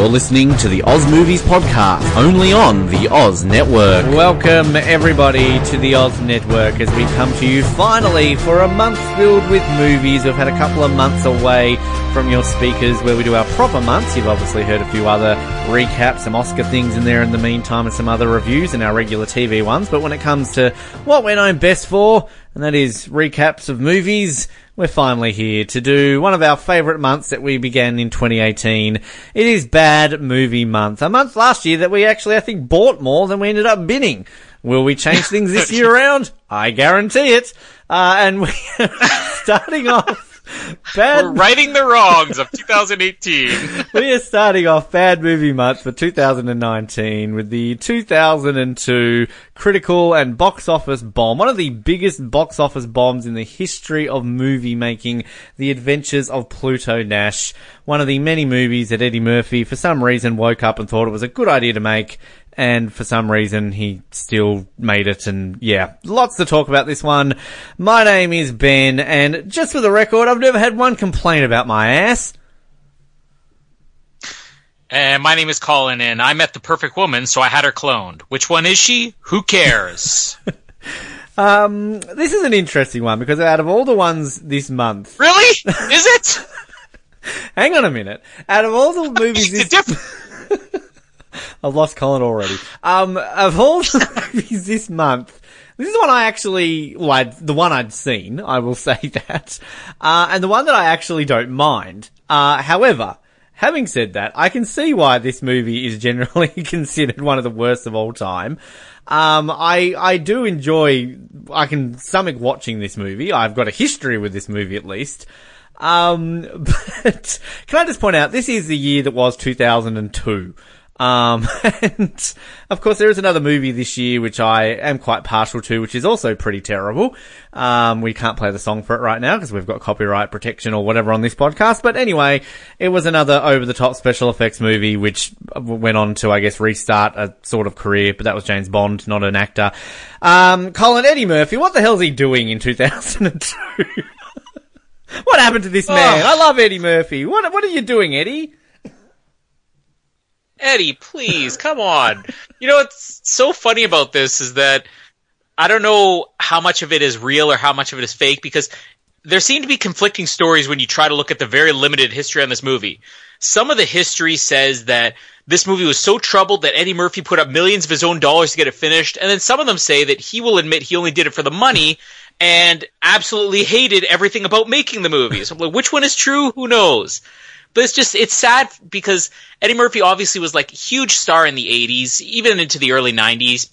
You're listening to the Oz Movies Podcast, only on the Oz Network. Welcome, everybody, to the Oz Network as we come to you finally for a month filled with movies. We've had a couple of months away from your speakers where we do our proper months. You've obviously heard a few other recaps, some Oscar things in there in the meantime, and some other reviews and our regular TV ones. But when it comes to what we're known best for, and that is recaps of movies, we're finally here to do one of our favourite months that we began in 2018. It is Bad Movie Month. A month last year that we actually, I think, bought more than we ended up bidding. Will we change things this year around? I guarantee it. Uh, and we're starting off Bad We're righting the wrongs of 2018. we are starting off Bad Movie Month for 2019 with the 2002 critical and box office bomb. One of the biggest box office bombs in the history of movie making. The Adventures of Pluto Nash. One of the many movies that Eddie Murphy, for some reason, woke up and thought it was a good idea to make and for some reason he still made it and yeah, lots to talk about this one. My name is Ben and just for the record, I've never had one complaint about my ass. And my name is Colin, and I met the perfect woman, so I had her cloned. Which one is she? Who cares? um, this is an interesting one because out of all the ones this month, really, is it? Hang on a minute. Out of all the movies, this... I've lost Colin already. Um, of all the movies this month, this is one I actually, well, I'd, the one I'd seen, I will say that. Uh, and the one that I actually don't mind. Uh, however, having said that, I can see why this movie is generally considered one of the worst of all time. Um, I, I do enjoy, I can stomach watching this movie. I've got a history with this movie at least. Um, but can I just point out, this is the year that was 2002. Um, and of course there is another movie this year which I am quite partial to, which is also pretty terrible. Um, we can't play the song for it right now because we've got copyright protection or whatever on this podcast. But anyway, it was another over the top special effects movie which went on to, I guess, restart a sort of career, but that was James Bond, not an actor. Um, Colin Eddie Murphy, what the hell's he doing in 2002? what happened to this man? Oh. I love Eddie Murphy. What, what are you doing, Eddie? Eddie, please, come on. You know what's so funny about this is that I don't know how much of it is real or how much of it is fake because there seem to be conflicting stories when you try to look at the very limited history on this movie. Some of the history says that this movie was so troubled that Eddie Murphy put up millions of his own dollars to get it finished, and then some of them say that he will admit he only did it for the money and absolutely hated everything about making the movie. So like, which one is true? Who knows? But it's just it's sad because Eddie Murphy obviously was like a huge star in the 80s, even into the early 90s.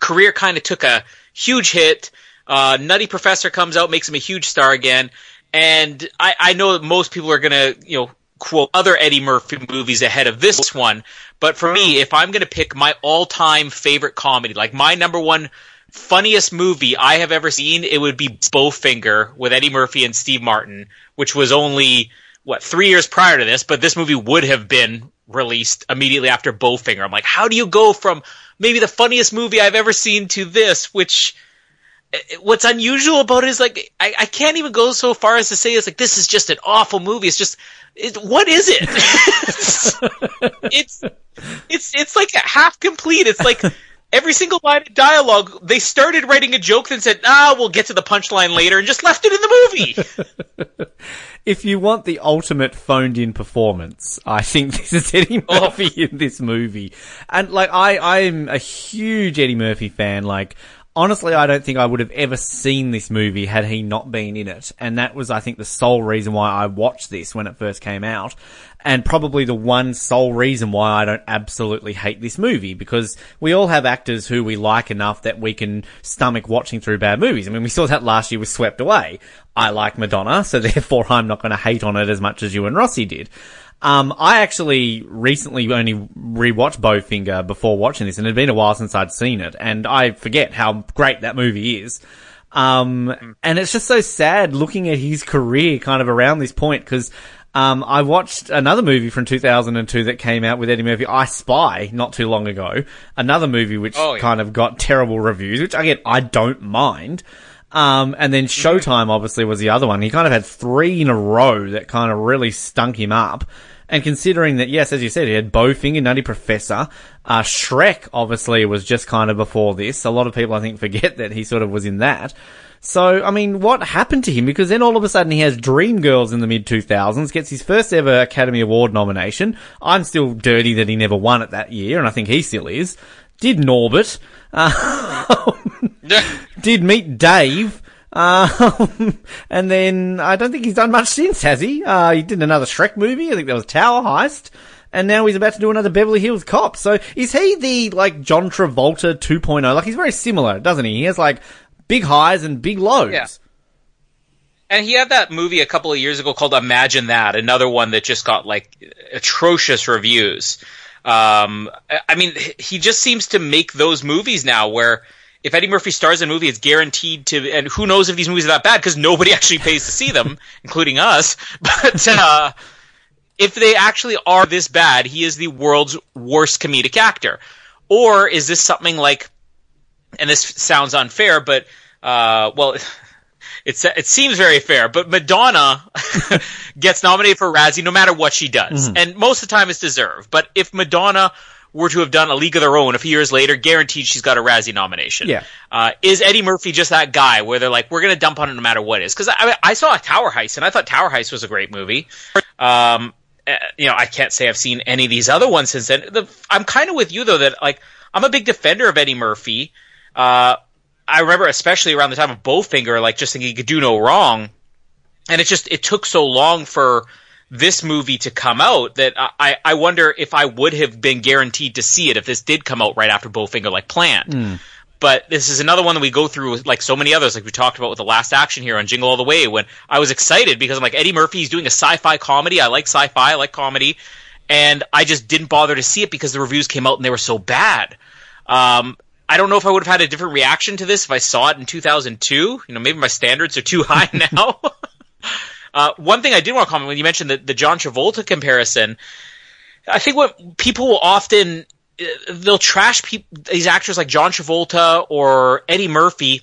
Career kind of took a huge hit. Uh, Nutty Professor comes out, makes him a huge star again. And I, I know that most people are gonna, you know, quote other Eddie Murphy movies ahead of this one. But for me, if I'm gonna pick my all-time favorite comedy, like my number one funniest movie I have ever seen, it would be Bowfinger with Eddie Murphy and Steve Martin, which was only what three years prior to this, but this movie would have been released immediately after Bowfinger. I'm like, how do you go from maybe the funniest movie I've ever seen to this? Which eh, what's unusual about it is like I, I can't even go so far as to say it's like this is just an awful movie. It's just it, what is it? it's it's it's like half complete. It's like every single line of dialogue, they started writing a joke, then said, "Ah, we'll get to the punchline later," and just left it in the movie. if you want the ultimate phoned-in performance, I think this is Eddie oh. Murphy oh. in this movie. And like, I I'm a huge Eddie Murphy fan. Like, honestly, I don't think I would have ever seen this movie had he not been in it. And that was, I think, the sole reason why I watched this when it first came out. And probably the one sole reason why I don't absolutely hate this movie, because we all have actors who we like enough that we can stomach watching through bad movies. I mean, we saw that last year with Swept Away. I like Madonna, so therefore I'm not going to hate on it as much as you and Rossi did. Um, I actually recently only rewatched Bowfinger before watching this, and it had been a while since I'd seen it, and I forget how great that movie is. Um, and it's just so sad looking at his career kind of around this point, because um, I watched another movie from 2002 that came out with Eddie Murphy, I Spy, not too long ago. Another movie which oh, yeah. kind of got terrible reviews, which again, I don't mind. Um, and then Showtime obviously was the other one. He kind of had three in a row that kind of really stunk him up. And considering that, yes, as you said, he had Bowfinger, Nutty Professor, uh, Shrek obviously was just kind of before this. A lot of people, I think, forget that he sort of was in that. So, I mean, what happened to him? Because then all of a sudden he has Dreamgirls in the mid 2000s, gets his first ever Academy Award nomination. I'm still dirty that he never won it that year, and I think he still is. Did Norbit. Uh, did meet Dave. Um, and then I don't think he's done much since, has he? Uh, he did another Shrek movie. I think that was Tower Heist. And now he's about to do another Beverly Hills Cop. So is he the, like, John Travolta 2.0? Like, he's very similar, doesn't he? He has, like, big highs and big lows. Yeah. And he had that movie a couple of years ago called Imagine That, another one that just got, like, atrocious reviews. Um, I mean, he just seems to make those movies now where if Eddie Murphy stars in a movie, it's guaranteed to, and who knows if these movies are that bad because nobody actually pays to see them, including us. But, uh, if they actually are this bad, he is the world's worst comedic actor. Or is this something like, and this sounds unfair, but, uh, well, it's, it seems very fair, but Madonna gets nominated for Razzie no matter what she does. Mm-hmm. And most of the time it's deserved. But if Madonna were to have done a League of Their Own a few years later, guaranteed she's got a Razzie nomination. Yeah. Uh, is Eddie Murphy just that guy where they're like, we're going to dump on it no matter what is? Because I, I saw Tower Heist and I thought Tower Heist was a great movie. Um, eh, you know, I can't say I've seen any of these other ones since then. The, I'm kind of with you though that like I'm a big defender of Eddie Murphy. Uh, I remember especially around the time of Bowfinger, like just thinking he could do no wrong, and it just it took so long for this movie to come out that I, I wonder if I would have been guaranteed to see it if this did come out right after Bowfinger like planned. Mm. But this is another one that we go through with like so many others, like we talked about with the Last Action Hero on Jingle All the Way, when I was excited because I'm like Eddie Murphy's doing a sci-fi comedy. I like sci-fi, I like comedy, and I just didn't bother to see it because the reviews came out and they were so bad. Um, I don't know if I would have had a different reaction to this if I saw it in 2002. You know, maybe my standards are too high now. Uh, one thing I did want to comment when you mentioned the, the John Travolta comparison, I think what people will often uh, they'll trash pe- these actors like John Travolta or Eddie Murphy,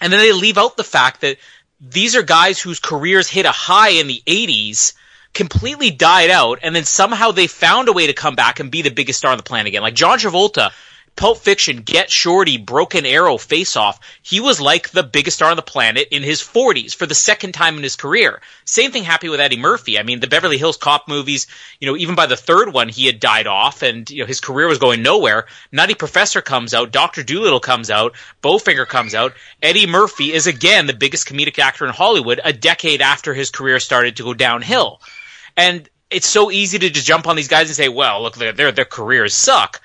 and then they leave out the fact that these are guys whose careers hit a high in the 80s, completely died out, and then somehow they found a way to come back and be the biggest star on the planet again. Like John Travolta Pulp Fiction, Get Shorty, Broken Arrow, Face Off, he was like the biggest star on the planet in his 40s for the second time in his career. Same thing happened with Eddie Murphy. I mean, the Beverly Hills Cop movies, you know, even by the third one, he had died off and, you know, his career was going nowhere. Nutty Professor comes out, Dr. Dolittle comes out, Bowfinger comes out. Eddie Murphy is again the biggest comedic actor in Hollywood a decade after his career started to go downhill. And it's so easy to just jump on these guys and say, well, look, their, their, their careers suck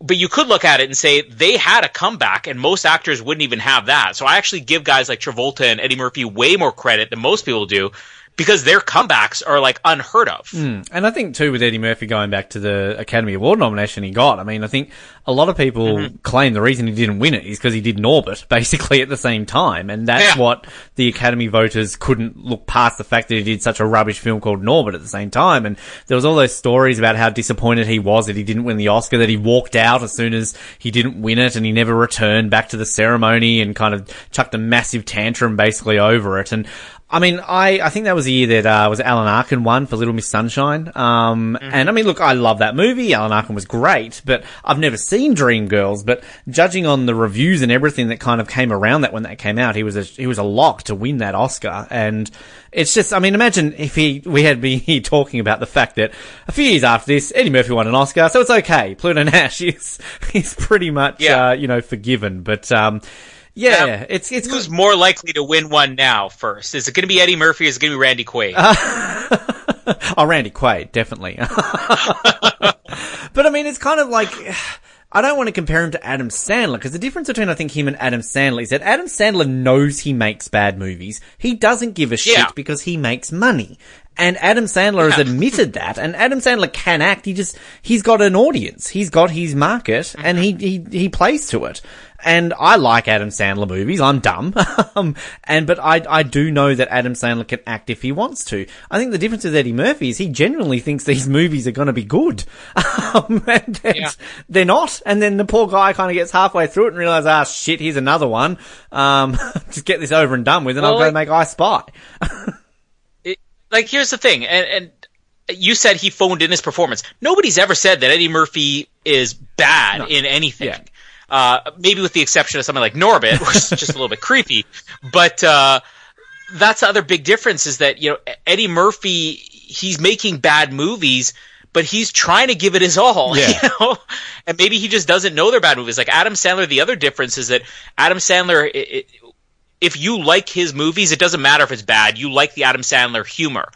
but you could look at it and say they had a comeback, and most actors wouldn't even have that. So I actually give guys like Travolta and Eddie Murphy way more credit than most people do because their comebacks are like unheard of. Mm. And I think too with Eddie Murphy going back to the Academy Award nomination he got, I mean, I think a lot of people mm-hmm. claim the reason he didn't win it is because he did Norbit basically at the same time, and that's yeah. what the Academy voters couldn't look past the fact that he did such a rubbish film called Norbit at the same time. And there was all those stories about how disappointed he was that he didn't win the Oscar, that he walked out as soon as he didn't win it, and he never returned back to the ceremony and kind of chucked a massive tantrum basically over it. And I mean, I, I think that was the year that uh, was Alan Arkin won for Little Miss Sunshine. Um, mm-hmm. and I mean, look, I love that movie. Alan Arkin was great, but I've never seen Dreamgirls. But judging on the reviews and everything that kind of came around that when that came out, he was a he was a lock to win that Oscar. And it's just, I mean, imagine if he we had been here talking about the fact that a few years after this, Eddie Murphy won an Oscar, so it's okay. Pluto Nash is he's pretty much yeah. uh, you know forgiven, but. Um, yeah, now, it's it's who's more likely to win one now first? Is it going to be Eddie Murphy? Or is it going to be Randy Quaid? Uh, oh, Randy Quaid, definitely. but I mean, it's kind of like. I don't want to compare him to Adam Sandler because the difference between I think him and Adam Sandler is that Adam Sandler knows he makes bad movies. He doesn't give a shit yeah. because he makes money. And Adam Sandler yeah. has admitted that. And Adam Sandler can act. He just, he's got an audience. He's got his market and he, he, he plays to it. And I like Adam Sandler movies. I'm dumb. um, and, but I, I do know that Adam Sandler can act if he wants to. I think the difference with Eddie Murphy is he genuinely thinks these movies are going to be good. Um, and yeah. they're not. And then the poor guy kind of gets halfway through it and realizes, ah, shit, here's another one. Um, just get this over and done with and well, I'll go like, make I Spy. it, like, here's the thing. And, and you said he phoned in his performance. Nobody's ever said that Eddie Murphy is bad No. in anything. Yeah. Uh, maybe with the exception of something like Norbit, which is just a little bit creepy. But uh, that's the other big difference is that you know Eddie Murphy, he's making bad movies, but he's trying to give it his all. Yeah. You know? And maybe he just doesn't know they're bad movies. Like Adam Sandler, the other difference is that Adam Sandler. i i if you like his movies, it doesn't matter if it's bad. You like the Adam Sandler humor.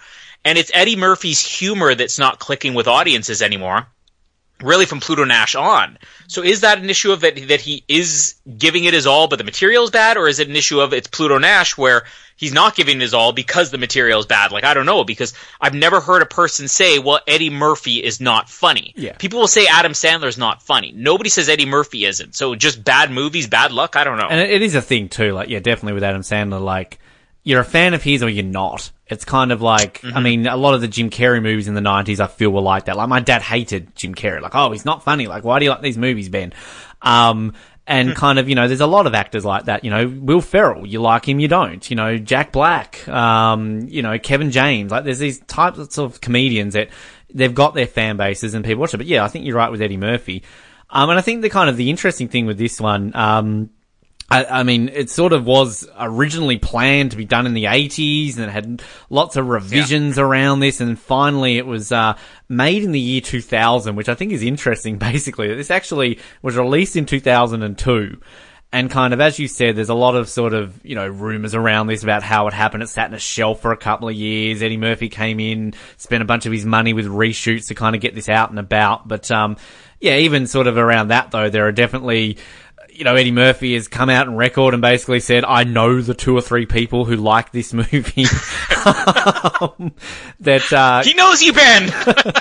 And it's Eddie Murphy's humor that's not clicking with audiences anymore. Really from Pluto Nash on. So is that an issue of that that he is giving it his all but the material is bad, or is it an issue of it's Pluto Nash where he's not giving it his all because the material is bad? Like I don't know, because I've never heard a person say, Well, Eddie Murphy is not funny. Yeah. People will say Adam Sandler's not funny. Nobody says Eddie Murphy isn't. So just bad movies, bad luck, I don't know. And it is a thing too. Like, yeah, definitely with Adam Sandler. Like, you're a fan of his or you're not. It's kind of like, I mean, a lot of the Jim Carrey movies in the '90s, I feel were like that. Like, my dad hated Jim Carrey. Like, oh, he's not funny. Like, why do you like these movies, Ben? Um, and kind of, you know, there's a lot of actors like that. You know, Will Ferrell, you like him, you don't. You know, Jack Black, um, you know, Kevin James. Like, there's these types of comedians that they've got their fan bases and people watch it. But yeah, I think you're right with Eddie Murphy. Um, and I think the kind of the interesting thing with this one, um, I, I mean, it sort of was originally planned to be done in the 80s and it had lots of revisions around this. And finally it was, uh, made in the year 2000, which I think is interesting, basically. This actually was released in 2002. And kind of, as you said, there's a lot of sort of, you know, rumors around this about how it happened. It sat in a shelf for a couple of years. Eddie Murphy came in, spent a bunch of his money with reshoots to kind of get this out and about. But, um, yeah, even sort of around that though, there are definitely, you know, Eddie Murphy has come out and record and basically said, I know the two or three people who like this movie. um, that, uh, he knows you, Ben!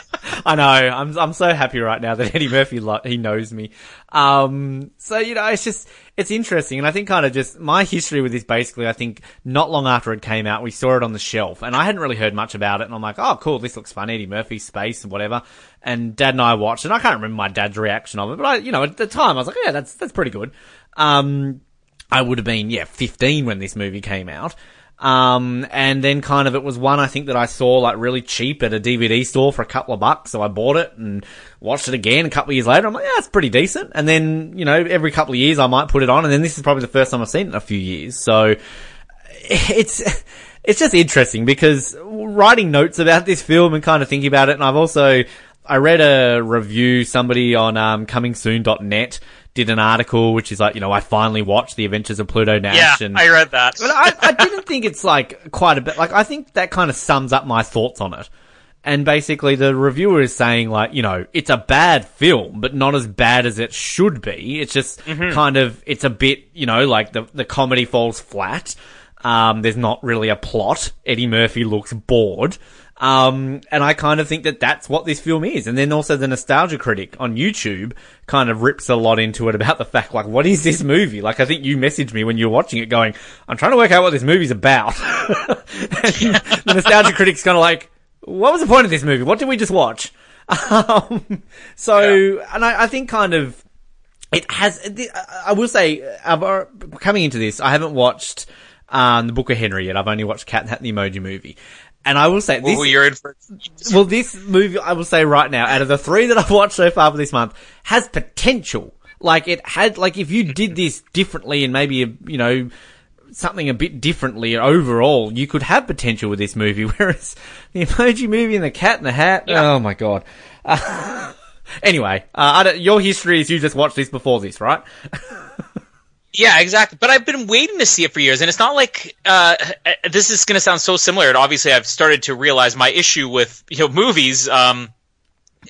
I know. I'm I'm so happy right now that Eddie Murphy lo- he knows me. Um, so you know, it's just it's interesting, and I think kind of just my history with this. Basically, I think not long after it came out, we saw it on the shelf, and I hadn't really heard much about it, and I'm like, oh, cool, this looks fun, Eddie Murphy, space, and whatever. And Dad and I watched, and I can't remember my dad's reaction of it, but I, you know, at the time, I was like, yeah, that's that's pretty good. Um, I would have been yeah 15 when this movie came out. Um, and then kind of it was one I think that I saw like really cheap at a DVD store for a couple of bucks. So I bought it and watched it again a couple of years later. I'm like, yeah, it's pretty decent. And then, you know, every couple of years I might put it on. And then this is probably the first time I've seen it in a few years. So it's, it's just interesting because writing notes about this film and kind of thinking about it. And I've also, I read a review, somebody on, um, comingsoon.net did an article, which is like, you know, I finally watched The Adventures of Pluto Nash. yeah, and I read that. but I, I didn't think it's like quite a bit. Like I think that kind of sums up my thoughts on it. And basically, the reviewer is saying like, you know, it's a bad film, but not as bad as it should be. It's just kind of, it's a bit, you know, like the the comedy falls flat. Um, there's not really a plot. Eddie Murphy looks bored. Um, and I kind of think that that's what this film is. And then also the nostalgia critic on YouTube kind of rips a lot into it about the fact, like, what is this movie? Like, I think you messaged me when you were watching it going, I'm trying to work out what this movie's about. and the nostalgia critic's kind of like, what was the point of this movie? What did we just watch? Um, so, and I, I think kind of, it has, I will say, uh, coming into this, I haven't watched, um, the Book of Henry yet. I've only watched Cat in Hat and the Emoji Movie. And I will say this. Ooh, you're in for Well, this movie, I will say right now, out of the three that I've watched so far for this month, has potential. Like it had, like if you did this differently and maybe, you know, something a bit differently overall, you could have potential with this movie. Whereas the Emoji Movie and the Cat in the Hat, oh my god. Uh, anyway, uh, I don't, your history is you just watched this before this, right? Yeah, exactly. But I've been waiting to see it for years, and it's not like uh, this is going to sound so similar. And obviously, I've started to realize my issue with you know movies um,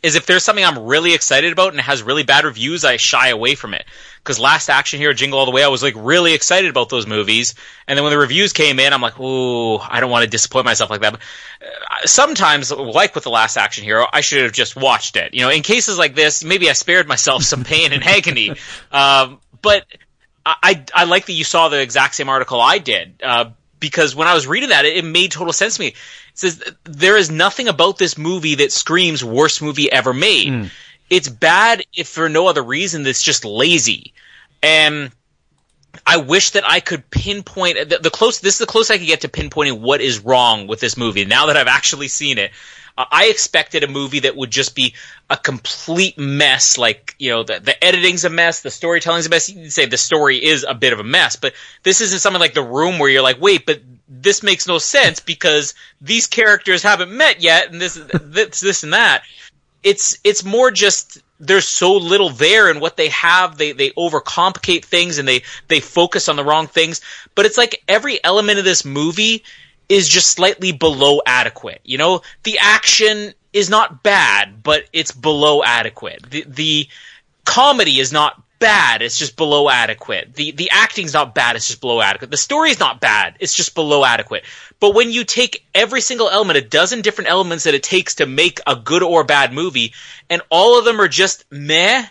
is if there's something I'm really excited about and it has really bad reviews, I shy away from it. Because Last Action Hero, Jingle All the Way, I was like really excited about those movies, and then when the reviews came in, I'm like, ooh, I don't want to disappoint myself like that. But uh, sometimes, like with the Last Action Hero, I should have just watched it. You know, in cases like this, maybe I spared myself some pain and agony. Um, but I, I like that you saw the exact same article I did uh, because when I was reading that, it, it made total sense to me. It says there is nothing about this movie that screams worst movie ever made. It's bad if for no other reason. It's just lazy, and I wish that I could pinpoint the, the close. This is the closest I could get to pinpointing what is wrong with this movie. Now that I've actually seen it, uh, I expected a movie that would just be a complete mess. Like you know, the, the editing's a mess, the storytelling's a mess. You can say the story is a bit of a mess, but this isn't something like The Room where you're like, wait, but this makes no sense because these characters haven't met yet, and this, this, this, and that. It's it's more just there's so little there and what they have they they overcomplicate things and they they focus on the wrong things but it's like every element of this movie is just slightly below adequate. You know the action is not bad but it's below adequate. The the comedy is not bad it's just below adequate. The the acting's not bad it's just below adequate. The story is not bad it's just below adequate. But when you take every single element, a dozen different elements that it takes to make a good or bad movie, and all of them are just meh,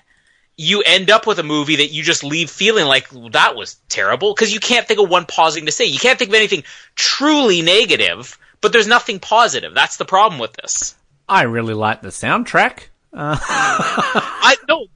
you end up with a movie that you just leave feeling like that was terrible because you can't think of one positive to say. You can't think of anything truly negative, but there's nothing positive. That's the problem with this. I really like the soundtrack. Uh- I know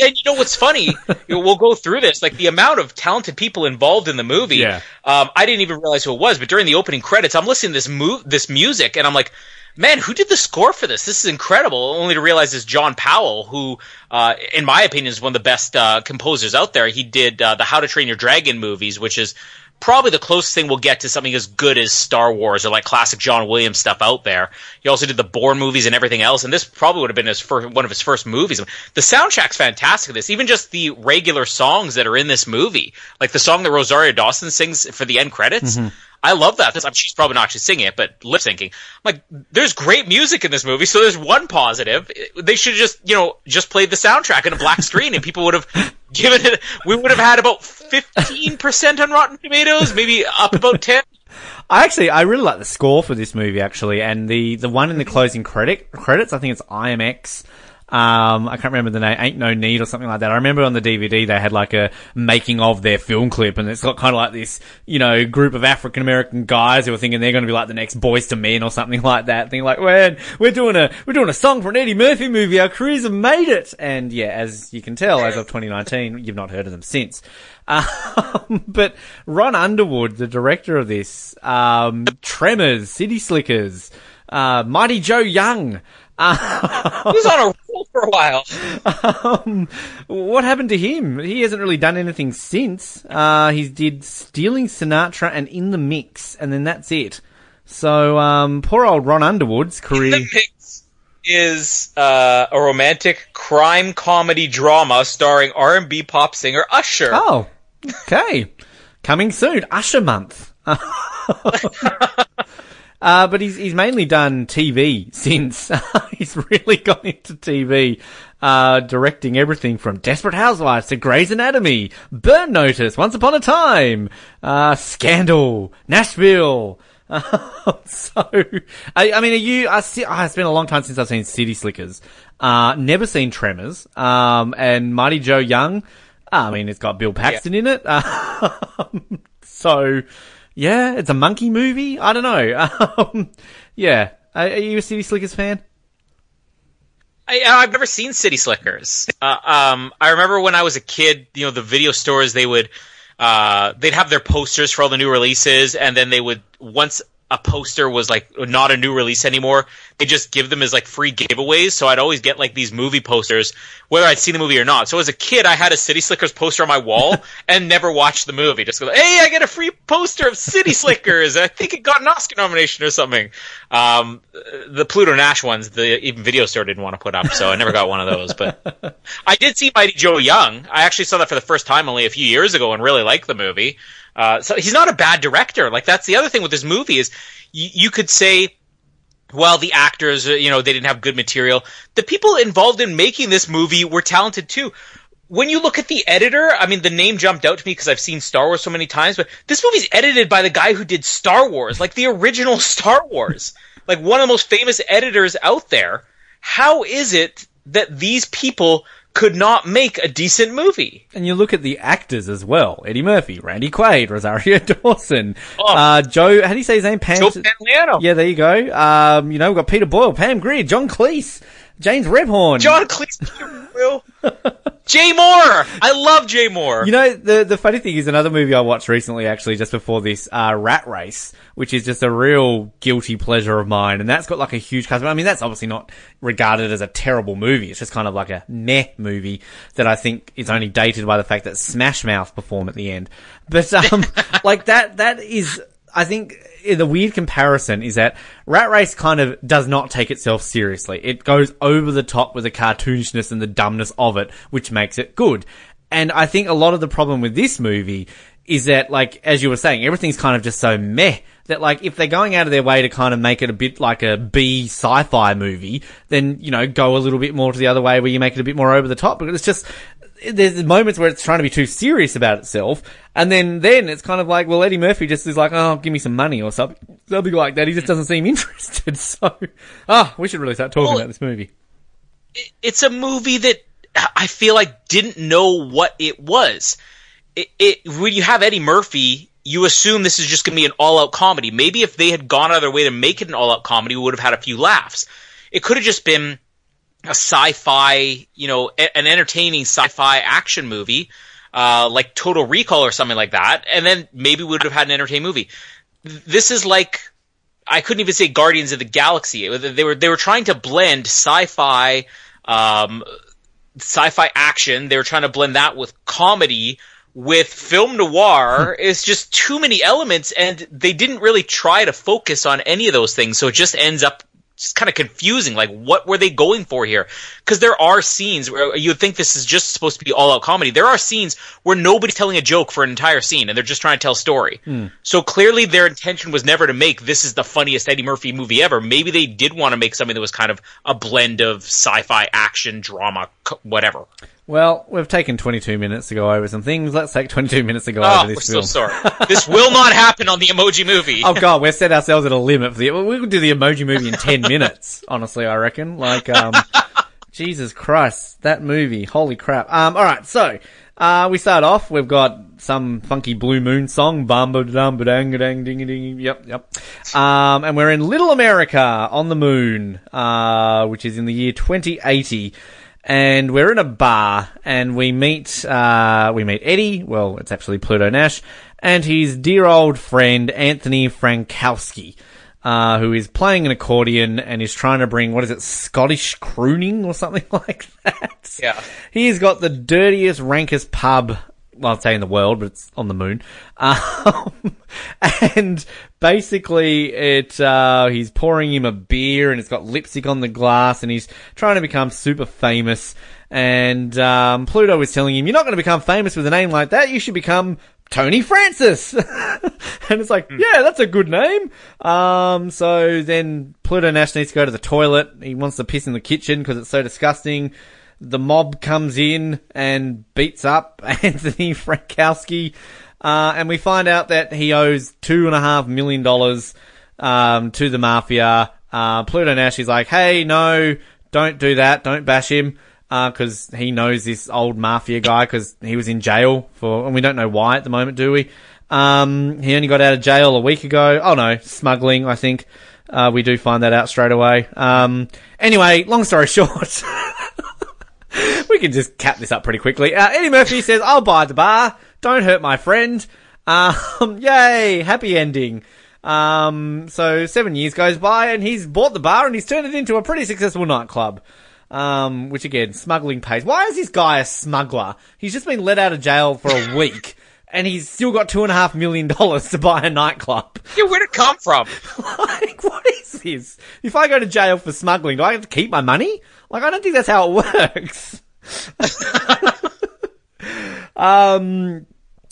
and you know what's funny? we'll go through this. Like the amount of talented people involved in the movie. Yeah. Um, I didn't even realize who it was, but during the opening credits, I'm listening to this move, this music, and I'm like, man, who did the score for this? This is incredible. Only to realize it's John Powell, who, uh, in my opinion, is one of the best uh, composers out there. He did uh, the How to Train Your Dragon movies, which is probably the closest thing we'll get to something as good as Star Wars or like classic John Williams stuff out there. He also did the Bourne movies and everything else, and this probably would have been his first, one of his first movies. The soundtrack's fantastic. This, even just the regular songs that are in this movie, like the song that Rosario Dawson sings for the end credits. Mm-hmm. I love that. She's probably not actually singing it, but lip syncing. Like, there's great music in this movie, so there's one positive. They should just, you know, just played the soundtrack in a black screen, and people would have given it. We would have had about fifteen percent on Rotten Tomatoes, maybe up about ten. I actually, I really like the score for this movie actually, and the the one in the closing credit credits. I think it's IMX. Um, I can't remember the name, Ain't No Need or something like that. I remember on the DVD they had like a making of their film clip and it's got kind of like this, you know, group of African American guys who are thinking they're going to be like the next Boyz II Men or something like that. Thinking like, man, we're doing a, we're doing a song for an Eddie Murphy movie. Our careers have made it. And yeah, as you can tell, as of 2019, you've not heard of them since. Um, but Ron Underwood, the director of this, um, Tremors, City Slickers, uh, Mighty Joe Young, uh, He's on a for a while. Um, what happened to him? He hasn't really done anything since. Uh, he did Stealing Sinatra and In the Mix, and then that's it. So, um, poor old Ron Underwood's career. In the Mix is uh, a romantic crime comedy drama starring R&B pop singer Usher. Oh, okay. Coming soon, Usher month. Uh, but he's he's mainly done TV since. he's really gone into TV, uh, directing everything from Desperate Housewives to Grey's Anatomy, Burn Notice, Once Upon a Time, uh, Scandal, Nashville. so, I, I, mean, are you? I see. Oh, it's been a long time since I've seen City Slickers. Uh, never seen Tremors. Um, and Mighty Joe Young. I mean, it's got Bill Paxton yeah. in it. so, yeah, it's a monkey movie. I don't know. Um, yeah, are, are, you a City Slickers fan? I, have never seen City Slickers. Uh, um, I remember when I was a kid, you know, the video stores they would uh, they'd have their posters for all the new releases, and then they would once a poster was like not a new release anymore, they just give them as like free giveaways. So I'd always get like these movie posters, whether I'd seen the movie or not. So as a kid, I had a City Slickers poster on my wall and never watched the movie. Just go, hey, I get a free poster of City Slickers. I think it got an Oscar nomination or something. Um, the Pluto Nash ones, the even video store didn't want to put up, so I never got one of those. But I did see Mighty Joe Young. I actually saw that for the first time only a few years ago and really liked the movie. Uh, so he's not a bad director. Like that's the other thing with this movie is you, you could say, well, the actors, uh, you know, they didn't have good material. The people involved in making this movie were talented too. When you look at the editor, I mean, the name jumped out to me because I've seen Star Wars so many times, but this movie's edited by the guy who did Star Wars, like the original Star Wars, like one of the most famous editors out there. How is it that these people could not make a decent movie. And you look at the actors as well: Eddie Murphy, Randy Quaid, Rosario Dawson, oh. uh, Joe. How do you say his name? Pam. Joe Pantoliano. Yeah, there you go. Um, you know, we've got Peter Boyle, Pam Grier, John Cleese, James Rebhorn, John Cleese, Will. Jay Mohr. I love Jay Mohr. You know, the the funny thing is another movie I watched recently, actually, just before this, uh, Rat Race, which is just a real guilty pleasure of mine, and that's got like a huge cast. I mean, that's obviously not regarded as a terrible movie. It's just kind of like a meh movie that I think is only dated by the fact that Smash Mouth perform at the end. But um, like that, that is, I think. The weird comparison is that Rat Race kind of does not take itself seriously. It goes over the top with the cartoonishness and the dumbness of it, which makes it good. And I think a lot of the problem with this movie is that, like, as you were saying, everything's kind of just so meh that, like, if they're going out of their way to kind of make it a bit like a B sci-fi movie, then, you know, go a little bit more to the other way where you make it a bit more over the top. Because it's just, there's moments where it's trying to be too serious about itself, and then then it's kind of like, well, Eddie Murphy just is like, oh, give me some money or something, something like that. He just doesn't seem interested. So, ah, we should really start talking Well, about this movie. it's a movie that I feel like didn't know what it was. It, it when you have Eddie Murphy, you assume this is just going to be an all-out comedy. Maybe if they had gone out of their way to make it an all-out comedy, we would have had a few laughs. It could have just been a sci-fi, you know, a- an entertaining sci-fi action movie, uh, like Total Recall or something like that, and then maybe we would have had an entertaining movie. This is like I couldn't even say Guardians of the Galaxy. They were they were trying to blend sci-fi, um, sci-fi action. They were trying to blend that with comedy, with film noir. it's just too many elements, and they didn't really try to focus on any of those things. So it just ends up just kind of confusing. Like, what were they going for here? Because there are scenes where uh, you would think this is just supposed to be all out comedy. There are scenes where nobody's telling a joke for an entire scene and they're just trying to tell a story. Hmm. So clearly their intention was never to make this is the funniest Eddie Murphy movie ever. Maybe they did want to make something that was kind of a blend of sci-fi, action, drama, whatever. Well, we've taken 22 minutes to go over some things. Let's take 22 minutes to go Oh, over this we're this so sorry. this will not happen on the Emoji Movie. Oh god, we've set ourselves at a limit for the. We could do the emoji movie in ten minutes. Honestly, I reckon. Like, um, Jesus Christ, that movie! Holy crap! Um, all right, so uh, we start off. We've got some funky Blue Moon song, bamba dum ba dang dang ding ding. Yep, yep. Um, and we're in Little America on the moon, uh, which is in the year 2080 and we're in a bar and we meet uh, we meet Eddie. Well, it's actually Pluto Nash and his dear old friend Anthony Frankowski, uh, who is playing an accordion and is trying to bring what is it Scottish crooning or something like that. Yeah. he's got the dirtiest, rankest pub. Well, I'd say in the world, but it's on the moon. Um, and basically, it uh, he's pouring him a beer, and it's got lipstick on the glass, and he's trying to become super famous. And um, Pluto is telling him, "You're not going to become famous with a name like that. You should become Tony Francis." and it's like, "Yeah, that's a good name." Um, so then Pluto Nash needs to go to the toilet. He wants to piss in the kitchen because it's so disgusting the mob comes in and beats up Anthony Frankowski, uh, and we find out that he owes two and a half million dollars um, to the mafia. Uh, Pluto Nash is like, "Hey, no, don't do that. Don't bash him." Because he knows this old mafia guy because he was in jail for, and we don't know why at the moment, do we? Um, he only got out of jail a week ago. Oh no, smuggling, I think. Uh, we do find that out straight away. Um, anyway, long story short, we can just cap this up pretty quickly. Uh, Eddie Murphy says, I'll buy the bar. Don't hurt my friend. Um, yay, happy ending. Um, so seven years goes by and he's bought the bar and he's turned it into a pretty successful nightclub. Um, which again, smuggling pays. Why is this guy a smuggler? He's just been let out of jail for a week and he's still got two and a half million dollars to buy a nightclub. Yeah, where'd it come from? like, what is this? If I go to jail for smuggling, do I have to keep my money? Like, I don't think that's how it works. um,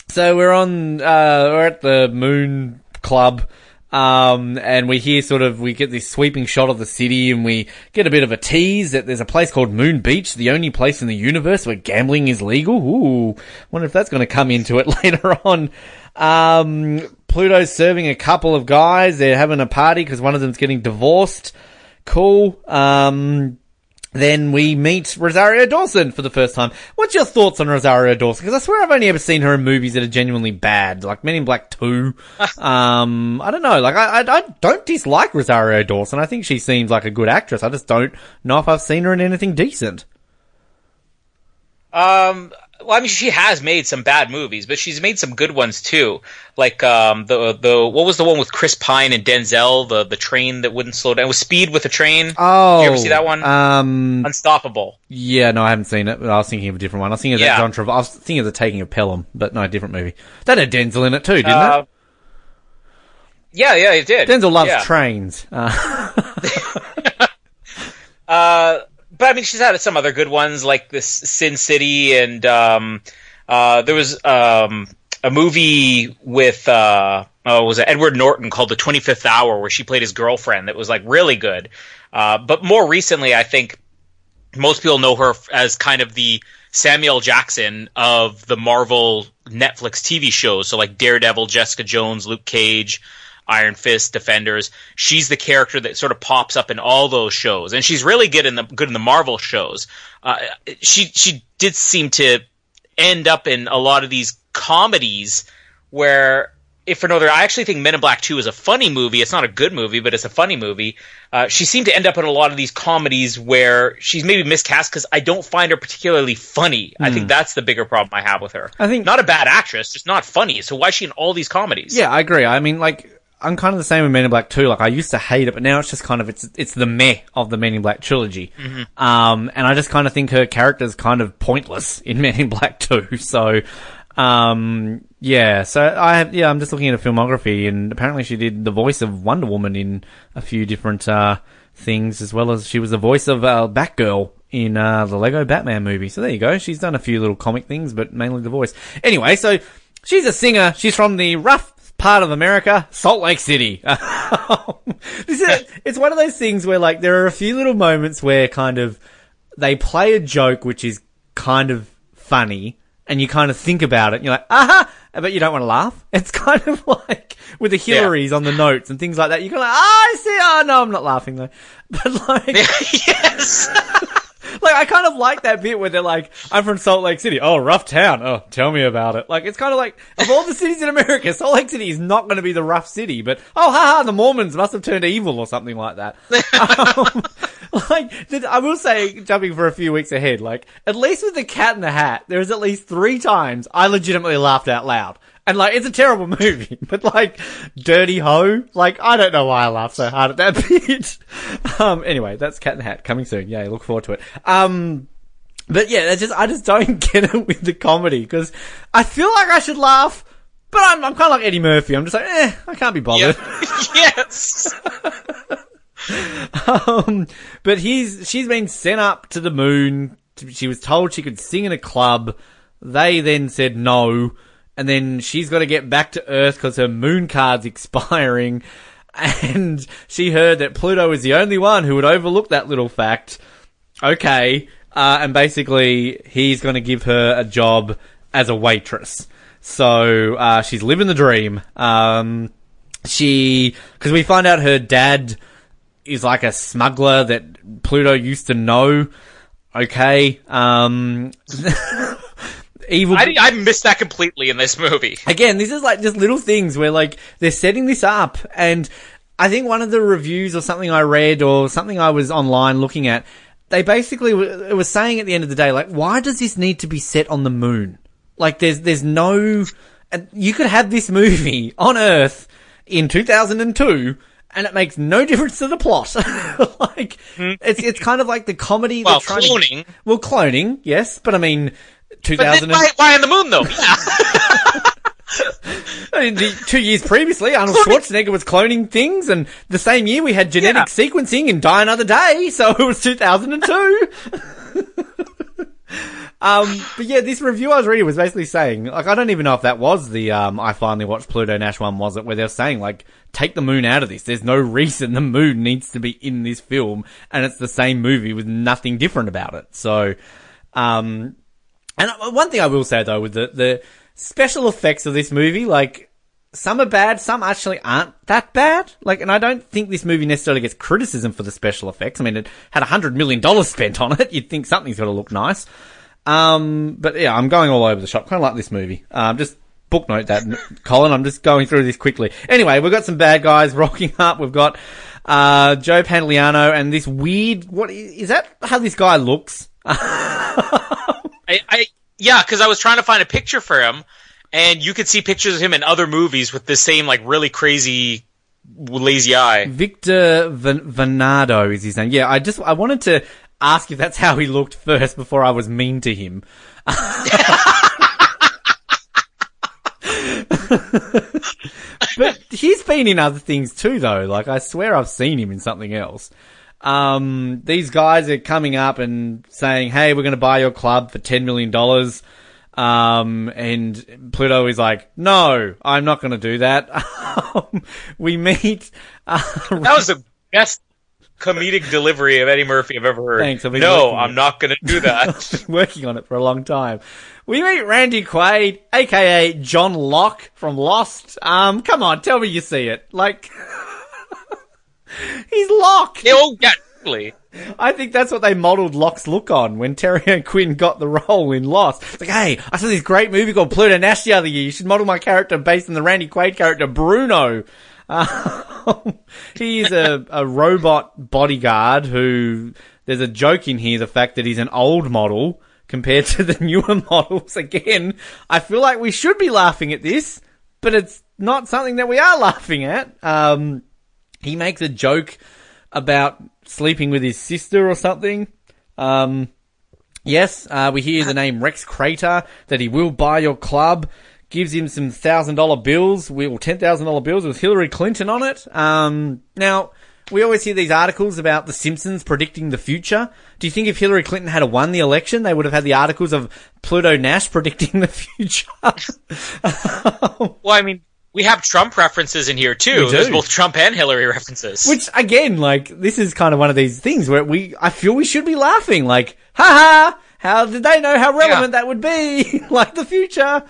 so we're on, uh, we're at the Moon Club. Um, and we hear sort of, we get this sweeping shot of the city and we get a bit of a tease that there's a place called Moon Beach, the only place in the universe where gambling is legal. Ooh, wonder if that's going to come into it later on. Um, Pluto's serving a couple of guys. They're having a party because one of them's getting divorced. Cool. Um, then we meet Rosario Dawson for the first time. What's your thoughts on Rosario Dawson? Because I swear I've only ever seen her in movies that are genuinely bad, like Men in Black 2. um, I don't know. Like, I, I, I don't dislike Rosario Dawson. I think she seems like a good actress. I just don't know if I've seen her in anything decent. Um, well, I mean, she has made some bad movies, but she's made some good ones too. Like um, the the what was the one with Chris Pine and Denzel, the the train that wouldn't slow down, It was Speed with a train. Oh, Did you ever see that one? Um, Unstoppable. yeah, no, I haven't seen it. But I was thinking of a different one. I was thinking of that John Travolta. I was thinking of the Taking of Pelham, but no, different movie. That had Denzel in it too, didn't Uh, yeah, yeah, it did. Denzel loves yeah. trains. Uh, Uh, but I mean, she's had some other good ones like this Sin City, and um, uh, there was um, a movie with uh, oh, was it Edward Norton called The Twenty Fifth Hour, where she played his girlfriend. That was like really good. Uh, but more recently, I think most people know her as kind of the Samuel Jackson of the Marvel Netflix TV shows. So like Daredevil, Jessica Jones, Luke Cage, Iron Fist, Defenders. She's the character that sort of pops up in all those shows, and she's really good in the good in the Marvel shows. Uh, she she did seem to end up in a lot of these comedies where. If for no other, I actually think Men in Black 2 is a funny movie. It's not a good movie, but it's a funny movie. Uh, she seemed to end up in a lot of these comedies where she's maybe miscast because I don't find her particularly funny. I think that's the bigger problem I have with her. I think- not a bad actress, just not funny. So why is she in all these comedies? yeah, I agree. I mean, like, I'm kind of the same with Men in Black 2. Like, I used to hate it, but now it's just kind of, it's, it's the meh of the Men in Black trilogy. Um, and I just kind of think her character's kind of pointless in Men in Black 2. So, um, yeah, so I have, yeah, I'm just looking at her filmography and apparently she did the voice of Wonder Woman in a few different, uh, things as well as she was the voice of, uh, Batgirl in, uh, the Lego Batman movie. So there you go. She's done a few little comic things, but mainly the voice. Anyway, so she's a singer. She's from the rough part of America, Salt Lake City. this is, it's one of those things where like there are a few little moments where kind of they play a joke which is kind of funny and you kind of think about it and you're like, aha, but you don't want to laugh. It's kind of like with the Hillarys on the notes and things like that. You're kind of like, ah, I see. Oh, no, I'm not laughing though. But like, yes. Like I kind of like that bit where they're like, "I'm from Salt Lake City. Oh, rough town. Oh, tell me about it." Like it's kind of like of all the cities in America, Salt Lake City is not going to be the rough city, but oh, haha, the Mormons must have turned evil or something like that. um, like I will say, jumping for a few weeks ahead, like at least with the Cat in the Hat, there was at least three times I legitimately laughed out loud. And like, it's a terrible movie, but like, Dirty Ho, like, I don't know why I laughed so hard at that bit. um, anyway, that's Cat in the Hat coming soon. Yeah, look forward to it. Um, but yeah, that's just, I just don't get it with the comedy because I feel like I should laugh, but I'm, I'm kind of like Eddie Murphy. I'm just like, eh, I can't be bothered. yes. Um, but he's she's been sent up to the moon. She was told she could sing in a club. They then said no, and then she's got to get back to Earth because her moon card's expiring. And she heard that Pluto is the only one who would overlook that little fact. Okay, uh, and basically he's going to give her a job as a waitress. So uh, she's living the dream. Um, she because we find out her dad is like a smuggler that Pluto used to know. Okay, um, evil. I, I missed that completely in this movie. Again, this is like just little things where like they're setting this up, and I think one of the reviews or something I read or something I was online looking at, they basically w- it was saying at the end of the day, like, why does this need to be set on the moon? Like, there's there's no, you could have this movie on Earth in 2002. And it makes no difference to the plot. like hmm. it's it's kind of like the comedy. Well, cloning. To, well, cloning, yes, but I mean, 2000. then why, why on the moon though? I mean, the two years previously, Arnold Schwarzenegger was cloning things, and the same year we had genetic Yeah. sequencing in Die Another Day, so it was 2002. um, but yeah, this review I was reading was basically saying, like, I don't even know if that was the, um, I finally watched Pluto Nash one, was it? Where they're saying, like, take the moon out of this. There's no reason the moon needs to be in this film, and it's the same movie with nothing different about it. So, um, and uh, one thing I will say though, with the, the special effects of this movie, like, some are bad, some actually aren't that bad. Like, and I don't think this movie necessarily gets criticism for the special effects. I mean, it had a hundred million dollars spent on it. You'd think something's got to look nice. Um, but yeah, I'm going all over the shop. Kind of like this movie. Um, just booknote that, Colin. I'm just going through this quickly. Anyway, we've got some bad guys rocking up. We've got, uh, Joe Pantoliano and this weird, what, is that how this guy looks? I, I yeah, because I was trying to find a picture for him, and you could see pictures of him in other movies with the same like really crazy lazy eye. Victor Van- is his name. Yeah, I just I wanted to ask if that's how he looked first before I was mean to him. but he's been in other things too, though. Like I swear I've seen him in something else. Um, these guys are coming up and saying, "Hey, we're going to buy your club for ten million dollars." Um, and Pluto is like, "No, I'm not going to do that." Um, we meet. Uh, That was the best comedic delivery of Eddie Murphy I've ever heard. Thanks, no, I'm it. not going to do that. been working on it for a long time. We meet Randy Quaid, aka John Locke from Lost. Um, come on, tell me you see it. Like, he's Locke. oh yeah, totally. I think that's what they modelled Locke's look on when Terry O'Quinn got the role in Lost. It's like, hey, I saw this great movie called Pluto Nash the other year. You should model my character based on the Randy Quaid character Bruno. Um, he's a, a robot bodyguard who, there's a joke in here, the fact that he's an old model compared to the newer models. Again, I feel like we should be laughing at this, but it's not something that we are laughing at. Um, he makes a joke about sleeping with his sister or something. Um, yes, uh, we hear the name Rex Crater, that he will buy your club, gives him some thousand dollar bills, well, ten thousand dollar bills with Hillary Clinton on it. Um, now, we always hear these articles about the Simpsons predicting the future. Do you think if Hillary Clinton had won the election, they would have had the articles of Pluto Nash predicting the future? Well, I mean, we have Trump references in here too. There's both Trump and Hillary references. Which again, like this is kind of one of these things where we, I feel we should be laughing. Like, haha, how did they know how relevant that would be? like the future,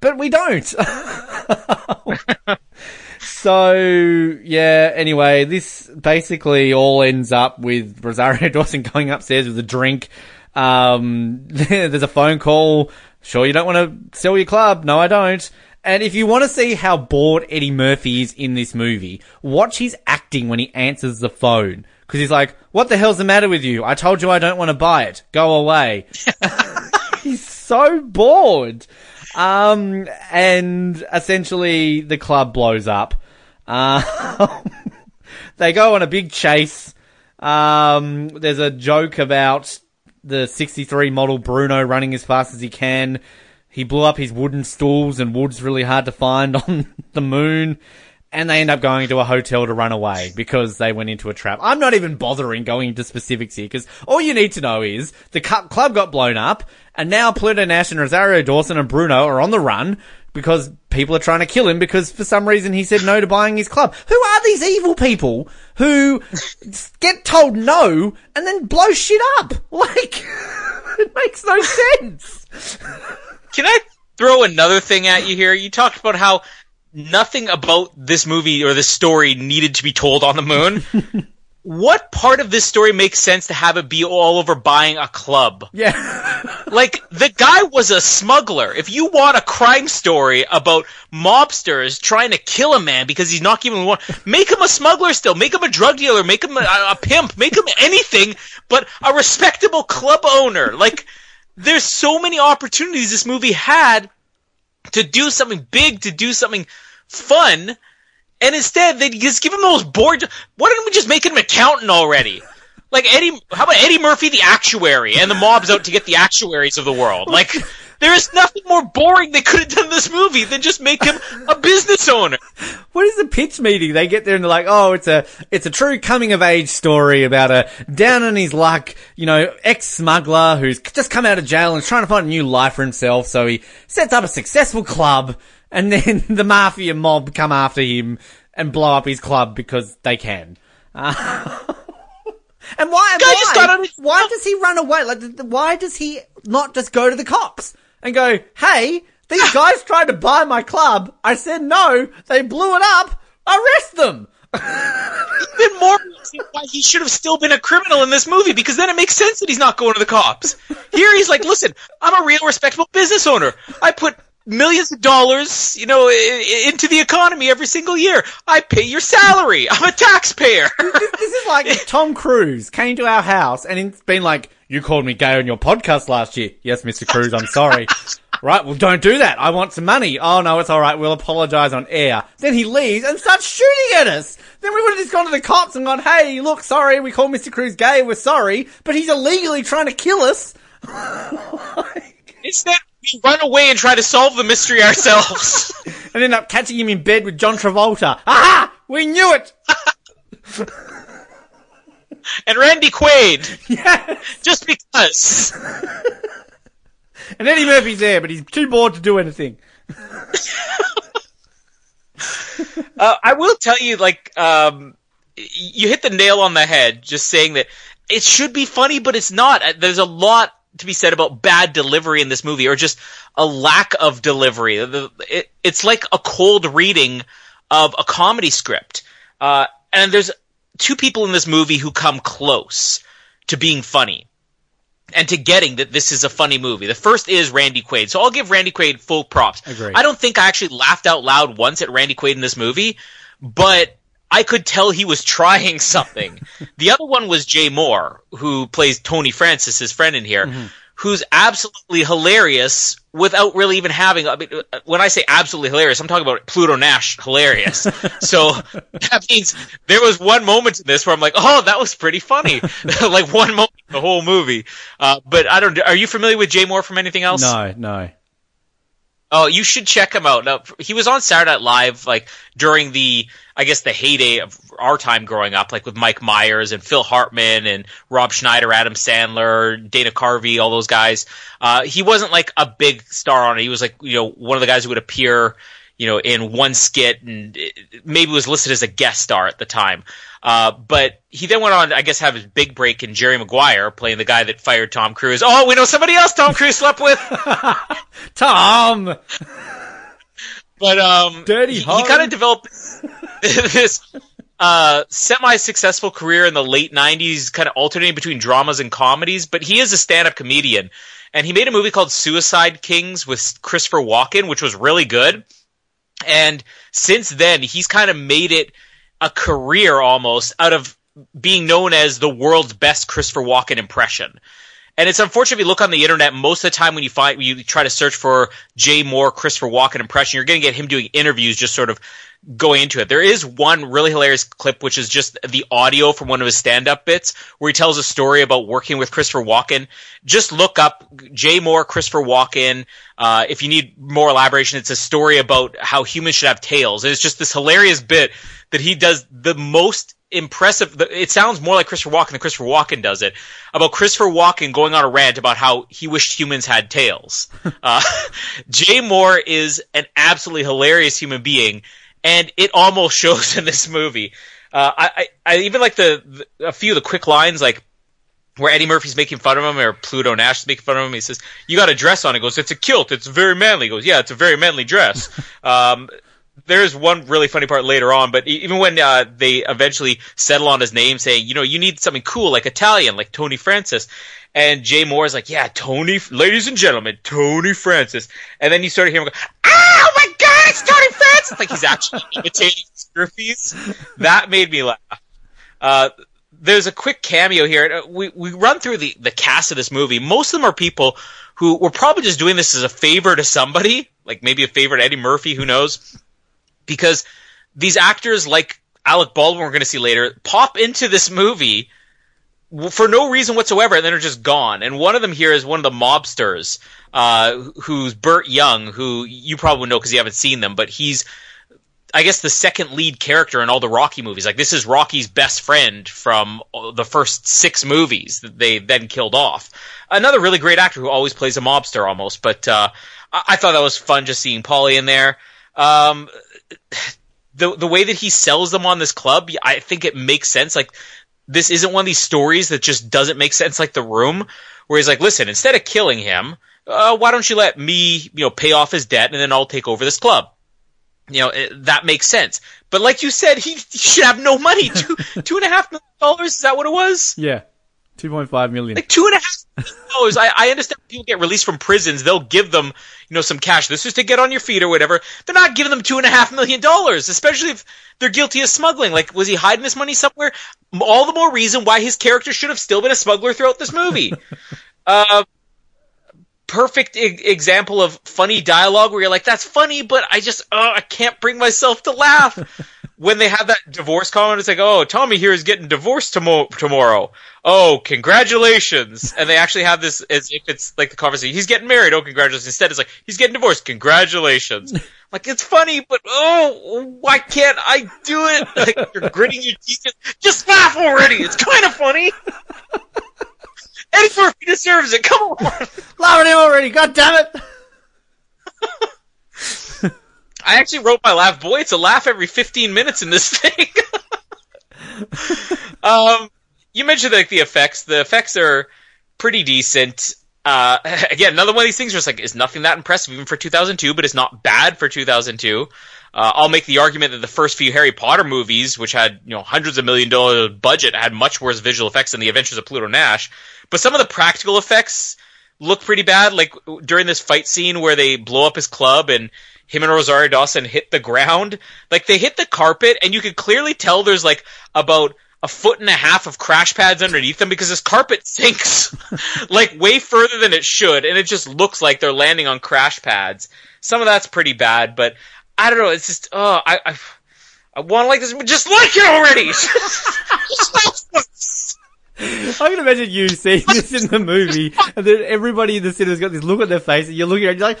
but we don't. so yeah. Anyway, this basically all ends up with Rosario Dawson going upstairs with a drink. Um, there's a phone call. Sure, you don't want to sell your club? No, I don't. And if you want to see how bored Eddie Murphy is in this movie, watch his acting when he answers the phone. Cause he's like, what the hell's the matter with you? I told you I don't want to buy it. Go away. he's so bored. Um, and essentially the club blows up. Um, they go on a big chase. Um, there's a joke about the 63 model Bruno running as fast as he can. He blew up his wooden stools and wood's really hard to find on the moon. And they end up going to a hotel to run away because they went into a trap. I'm not even bothering going into specifics here because all you need to know is the club got blown up and now Pluto Nash and Rosario Dawson and Bruno are on the run because people are trying to kill him because for some reason he said no to buying his club. Who are these evil people who get told no and then blow shit up? Like, it makes no sense. Can I throw another thing at you here? You talked about how nothing about this movie or this story needed to be told on the moon. what part of this story makes sense to have it be all over buying a club? Yeah. Like, the guy was a smuggler. If you want a crime story about mobsters trying to kill a man because he's not giving one, make him a smuggler still. Make him a drug dealer. Make him a, a pimp. Make him anything but a respectable club owner. Like, there's so many opportunities this movie had to do something big, to do something fun, and instead they just give him those bored. Why didn't we just make him an accountant already? Like Eddie, how about Eddie Murphy, the actuary, and the mob's out to get the actuaries of the world? Like, there is nothing more boring they could have done in this movie than just make him a business owner. What is the pitch meeting? They get there and they're like, "Oh, it's a it's a true coming of age story about a down on his luck, you know, ex smuggler who's just come out of jail and is trying to find a new life for himself. So he sets up a successful club, and then the mafia mob come after him and blow up his club because they can." Uh, and why? Guy just got on Why, why does he run away? Like, why does he not just go to the cops and go, "Hey, these guys tried to buy my club. I said no. They blew it up. Arrest them." Even more why he should have still been a criminal in this movie because then it makes sense that he's not going to the cops. Here he's like, listen, I'm a real respectable business owner. I put millions of dollars, you know, into the economy every single year. I pay your salary. I'm a taxpayer. This is like Tom Cruise came to our house and it's been like, You called me gay on your podcast last year. Yes, Mr. Cruise, I'm sorry. right, well, don't do that. I want some money. Oh, no, it's all right. We'll apologize on air. Then he leaves and starts shooting at us. Then we would have just gone to the cops and gone, hey, look, sorry, we called Mr. Cruise gay. We're sorry, but he's illegally trying to kill us. Instead, we run away and try to solve the mystery ourselves. and end up catching him in bed with John Travolta. Aha! We knew it! and Randy Quaid. Yes! Just because. And Eddie Murphy's there, but he's too bored to do anything. Uh, I will tell you, like, um, you hit the nail on the head just saying that it should be funny, but it's not. Uh, There's a lot to be said about bad delivery in this movie, or just a lack of delivery. It- it's like a cold reading of a comedy script. Uh, and there's two people in this movie who come close to being funny and to getting that this is a funny movie. The first is Randy Quaid. So I'll give Randy Quaid full props. Agreed. I don't think I actually laughed out loud once at Randy Quaid in this movie, but I could tell he was trying something. the other one was Jay Mohr, who plays Tony Francis, his friend in here, mm-hmm. who's absolutely hilarious without really even having. I mean, when I say absolutely hilarious, I'm talking about Pluto Nash hilarious. so that means there was one moment in this where I'm like, oh, that was pretty funny. like one moment in the whole movie. Uh, but I don't. Are you familiar with Jay Mohr from anything else? No, no. Oh, you should check him out. Now, he was on Saturday Night Live, like during the, I guess, the heyday of our time growing up, like with Mike Myers and Phil Hartman and Rob Schneider, Adam Sandler, Dana Carvey, all those guys. Uh, he wasn't like a big star on it. He was like, you know, one of the guys who would appear, you know, in one skit and maybe was listed as a guest star at the time. Uh, but he then went on, I guess, have his big break in Jerry Maguire, playing the guy that fired Tom Cruise. Oh, we know somebody else Tom Cruise slept with. Tom! But um, Dirty he, he kind of developed this uh, semi-successful career in the late '90s, kind of alternating between dramas and comedies. But he is a stand-up comedian, and he made a movie called Suicide Kings with Christopher Walken, which was really good. And since then, he's kind of made it a career almost out of being known as the world's best Christopher Walken impression. And it's unfortunate if you look on the internet, most of the time when you find, you try to search for Jay Mohr, Christopher Walken impression, you're going to get him doing interviews just sort of going into it. There is one really hilarious clip, which is just the audio from one of his stand-up bits where he tells a story about working with Christopher Walken. Just look up Jay Mohr, Christopher Walken. Uh, if you need more elaboration, it's a story about how humans should have tails. And it's just this hilarious bit that he does the most impressive. It sounds more like Christopher Walken than Christopher Walken does it. About Christopher Walken going on a rant about how he wished humans had tails. uh, Jay Mohr is an absolutely hilarious human being, and it almost shows in this movie. Uh, I, I, I even like the, the a few of the quick lines like where Eddie Murphy's making fun of him or Pluto Nash is making fun of him. He says, "You got a dress on." He goes, "It's a kilt. It's very manly." He goes, "Yeah, it's a very manly dress." um, there's one really funny part later on, but even when uh, they eventually settle on his name, saying, "You know, you need something cool like Italian, like Tony Francis," and Jay Mohr is like, "Yeah, Tony, ladies and gentlemen, Tony Francis," and then you start hearing him go, "Oh my God, it's Like he's actually imitating Scroofies. That made me laugh. Uh, there's a quick cameo here. Uh, We we run through the the cast of this movie. Most of them are people who were probably just doing this as a favor to somebody, like maybe a favor to Eddie Murphy, who knows? Because these actors, like Alec Baldwin, we're going to see later, pop into this movie for no reason whatsoever, and then are just gone. And one of them here is one of the mobsters, uh, who's Burt Young, who you probably know because you haven't seen them, but he's I guess the second lead character in all the Rocky movies. Like this is Rocky's best friend from the first six movies that they then killed off. Another really great actor who always plays a mobster almost, but uh, I-, I thought that was fun just seeing Paulie in there. Um, the the way that he sells them on this club, I think it makes sense. Like this isn't one of these stories that just doesn't make sense, like The Room, where he's like, "Listen, instead of killing him, uh, why don't you let me, you know, pay off his debt and then I'll take over this club." you know it, that makes sense. But like you said, he, he should have no money. Two two and a half million dollars is that what it was? Yeah. Two point five million. Like two and a half million dollars. I, I understand people get released from prisons. They'll give them, you know, some cash. This is to get on your feet or whatever. They're not giving them two and a half million dollars, especially if they're guilty of smuggling. Like, was he hiding this money somewhere? All the more reason why his character should have still been a smuggler throughout this movie. uh, perfect e- example of funny dialogue where you're like, that's funny, but I just, oh, I can't bring myself to laugh. when they have that divorce comment, it's like, oh, Tommy here is getting divorced tomo- tomorrow. Oh, congratulations. And they actually have this as if it's like the conversation. He's getting married. Oh, congratulations. Instead, it's like, he's getting divorced. Congratulations. like, it's funny, but oh, why can't I do it? Like, you're gritting your teeth. Just laugh already. It's kind of funny. Eddie Murphy deserves it. Come on. Laughing him already. God damn it. I actually wrote my laugh. Boy, it's a laugh every 15 minutes in this thing. um, you mentioned like the effects. The effects are pretty decent. Uh, again, another one of these things where it's like, is nothing that impressive even for 2002, but it's not bad for 2002. Uh, I'll make the argument that the first few Harry Potter movies, which had you know hundreds of million dollar budget, had much worse visual effects than the Adventures of Pluto Nash. But some of the practical effects look pretty bad. Like during this fight scene where they blow up his club and him and Rosario Dawson hit the ground. Like they hit the carpet, and you could clearly tell there's like about a foot and a half of crash pads underneath them because this carpet sinks like way further than it should, and it just looks like they're landing on crash pads. Some of that's pretty bad, but I don't know. It's just oh, I I, I want to like this. but Just like it already. I can imagine you seeing this in the movie, and then everybody in the cinema's got this look on their face, and you're looking at it, you're like,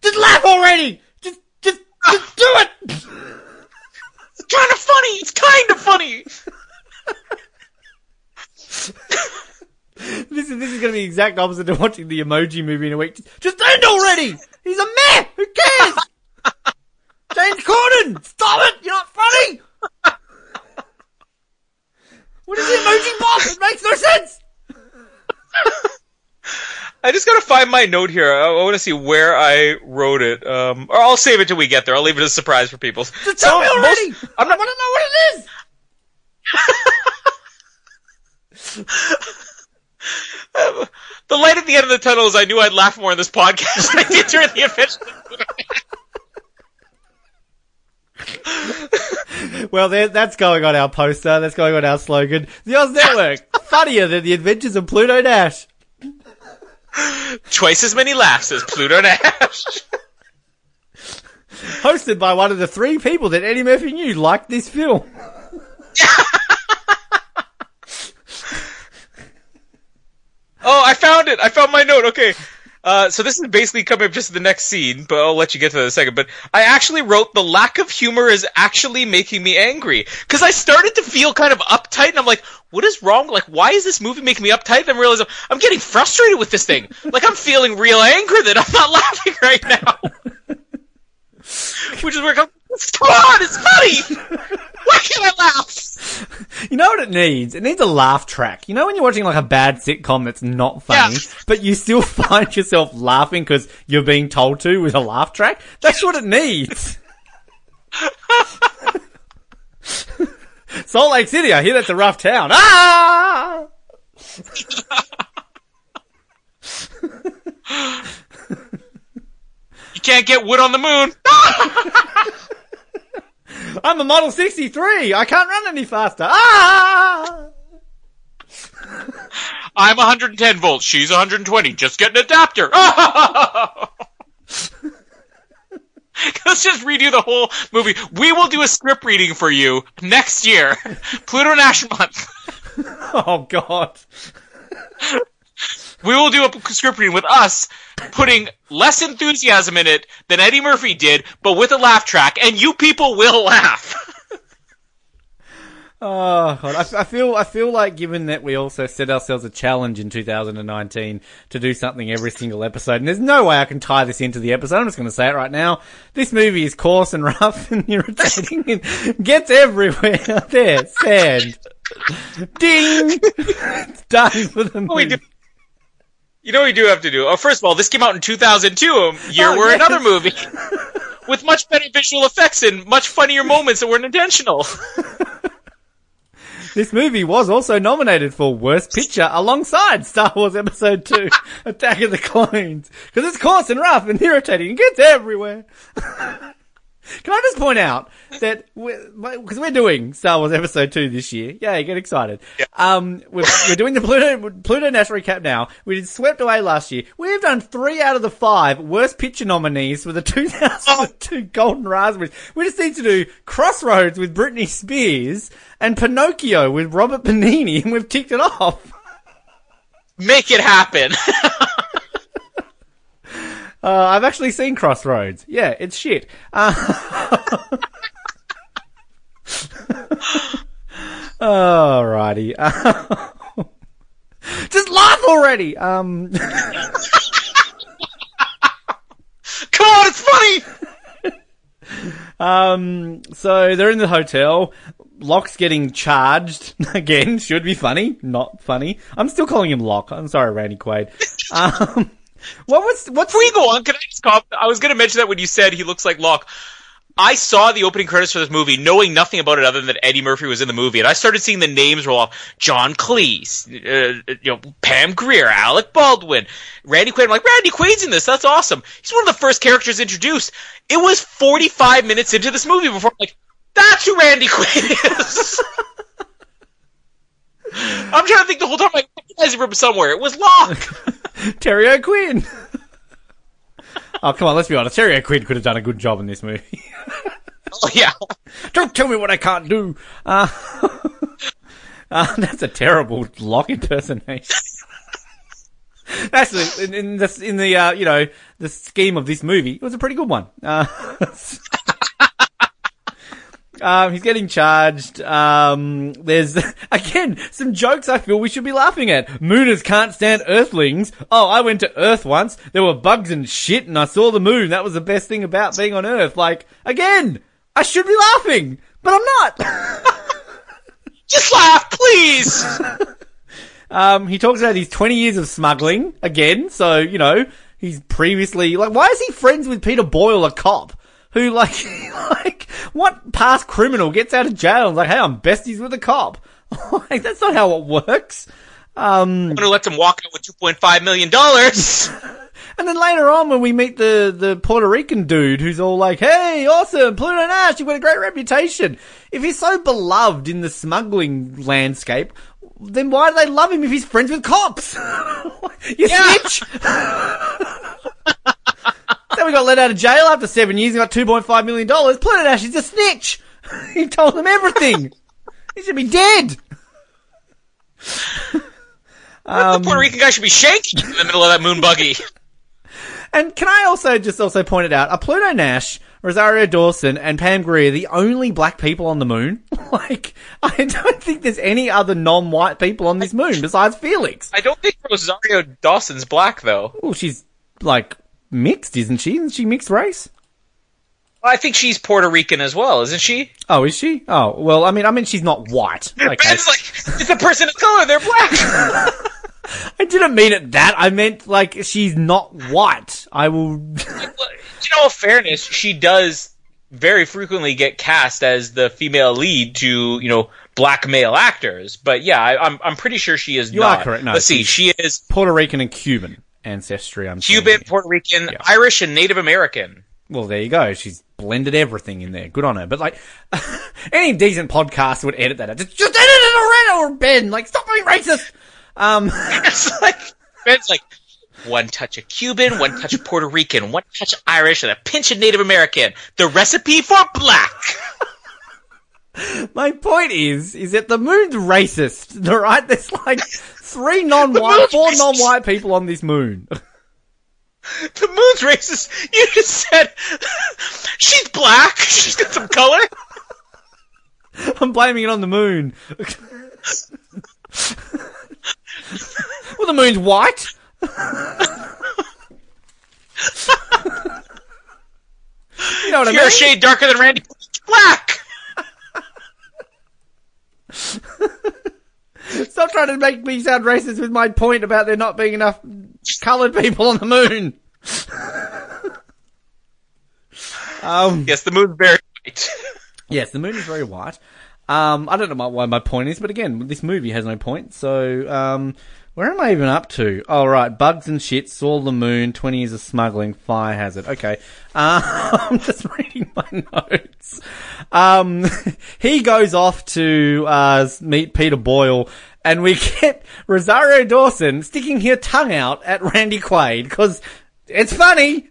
just laugh already! Just, just, just do it! It's kind of funny! It's kind of funny! this is, this is gonna be the exact opposite to watching the emoji movie in a week. Just, just end already! He's a meh! Who cares? James Corden! Stop it! You're not funny! What is the emoji box? It makes no sense! I just gotta find my note here. I, I want to see where I wrote it. Um, or I'll save it till we get there. I'll leave it as a surprise for people. Just tell me already! most- I'm I want to know what it is! The light at the end of the tunnel is I knew I'd laugh more in this podcast than I did during the adventure. Well, that's going on our poster. That's going on our slogan. The Oz Network. Funnier than the adventures of Pluto Nash. Twice as many laughs as Pluto Nash. Hosted by one of the three people that Eddie Murphy knew liked this film. Oh, I found it. I found my note. Okay. Uh, so this is basically coming up just the next scene, but I'll let you get to that in a second. But I actually wrote the lack of humor is actually making me angry because I started to feel kind of uptight, and I'm like, what is wrong? Like, why is this movie making me uptight? Then I realize I'm getting frustrated with this thing. Like, I'm feeling real anger that I'm not laughing right now. Which is where I'm, come on, it's funny. Why can't I laugh? You know what it needs? It needs a laugh track. You know when you're watching like a bad sitcom that's not funny, Yeah. but you still find yourself laughing because you're being told to with a laugh track? That's what it needs. Salt Lake City, I hear that's a rough town. Ah! You can't get wood on the moon. I'm a Model 63. I can't run any faster. Ah! I'm 110 volts. She's 120. Just get an adapter. Let's just redo the whole movie. We will do a script reading for you next year. Pluto Nash Month. Oh god. We will do a script reading with us putting less enthusiasm in it than Eddie Murphy did, but with a laugh track, and you people will laugh. Oh god. I, I feel I feel like given that we also set ourselves a challenge in 2019 to do something every single episode, and there's no way I can tie this into the episode. I'm just going to say it right now. This movie is coarse and rough and irritating and gets everywhere. There, sand. Ding. it's done for the movie. You know what we do have to do? Oh, first of all, this came out in 2002, a um, year Oh, where yes. another movie with much better visual effects and much funnier moments that weren't intentional. this movie was also nominated for Worst Picture alongside Star Wars Episode 2, Attack of the Clones. Because it's coarse and rough and irritating and gets everywhere. Can I just point out that because we're, doing Star Wars Episode Two this year, yeah, get excited. Yeah. Um, we're, we're doing the Pluto Pluto Nash recap now. We did Swept Away last year. We've done three out of the five worst picture nominees for the 2002 Golden Raspberries. We just need to do Crossroads with Britney Spears and Pinocchio with Robert Benigni, and we've ticked it off. Make it happen. Uh, I've actually seen Crossroads. Yeah, it's shit. Uh, Alrighty. just laugh already. Um. Come on, it's funny. um. So they're in the hotel. Locke's getting charged again. Should be funny, not funny. I'm still calling him Locke. I'm sorry, Randy Quaid. Um. What was what's Before you go on, can I just? I was going to mention that when you said he looks like Locke. I saw the opening credits for this movie, knowing nothing about it other than that Eddie Murphy was in the movie, and I started seeing the names roll off: John Cleese, uh, you know, Pam Grier, Alec Baldwin, Randy Quaid. I'm like, Randy Quaid's in this. That's awesome. He's one of the first characters introduced. It was 45 minutes into this movie before I'm like, that's who Randy Quaid is. I'm trying to think the whole time. I recognize him from somewhere. It was Locke. Terry O'Quinn. oh, come on, let's be honest. Terry O'Quinn could have done a good job in this movie. oh, yeah. Don't tell me what I can't do. Uh, uh, that's a terrible Locke impersonation. That's in, in the in the uh, you know the scheme of this movie. It was a pretty good one. Uh, um, he's getting charged. Um, there's again some jokes I feel we should be laughing at. Mooners can't stand Earthlings. Oh, I went to Earth once. There were bugs and shit, and I saw the moon. That was the best thing about being on Earth. Like again, I should be laughing, but I'm not. Just laugh, please. um, he talks about his 20 years of smuggling again. So you know he's previously like, why is he friends with Peter Boyle, a cop? Who like like what past criminal gets out of jail and like, hey, I'm besties with a cop. like that's not how it works. Um, I'm gonna let them walk out with 2.5 million dollars. and then later on, when we meet the the Puerto Rican dude who's all like, "Hey, awesome, Pluto Nash, you've got a great reputation." If he's so beloved in the smuggling landscape, then why do they love him if he's friends with cops? you snitch. Then we got let out of jail after seven years and got $2.5 million. Planet Ash is a snitch. he told them everything. he should be dead. um, the Puerto Rican guy should be shaking in the middle of that moon buggy. And can I also just also point it out? Are Pluto Nash, Rosario Dawson, and Pam Grier the only black people on the moon? like, I don't think there's any other non-white people on this moon besides Felix. I don't think Rosario Dawson's black though. Well, she's like mixed, isn't she? Isn't she mixed race? I think she's Puerto Rican as well, isn't she? Oh, is she? Oh, well, I mean, I mean, she's not white. Okay. it's like it's a person of color; they're black. I didn't mean it that. I meant like she's not white. I will. you know, fairness, she does very frequently get cast as the female lead to you know black male actors. But yeah, I, am I'm, I'm pretty sure she is. You not. are correct. No, Let's see, she is Puerto Rican and Cuban ancestry. I'm Cuban, Puerto Rican, yeah. Irish, and Native American. Well, there you go. She's blended everything in there. Good on her. But like, any decent podcast would edit that. Out. Just, just edit it already, or Ben. Like, stop being racist. Um, it's like Ben's like one touch of Cuban, one touch of Puerto Rican, one touch of Irish, and a pinch of Native American. The recipe for black. My point is, is that the moon's racist. All right, there's like three non-white, four racist. non-white people on this moon. The moon's racist. You just said she's black. She's got some color. I'm blaming it on the moon. well, the moon's white. you know what You're I mean? a shade darker than Randy. Black. Stop trying to make me sound racist with my point about there not being enough coloured people on the moon. um, yes, the moon's very white. yes, the moon is very white. Um, I don't know why my point is, but again, this movie has no point. So, um, where am I even up to? Oh, right. Bugs and shit, saw the moon, 20 years of smuggling, fire hazard. Okay. Uh, I'm just reading my notes. Um, he goes off to, uh, meet Peter Boyle and we get Rosario Dawson sticking her tongue out at Randy Quaid because it's funny.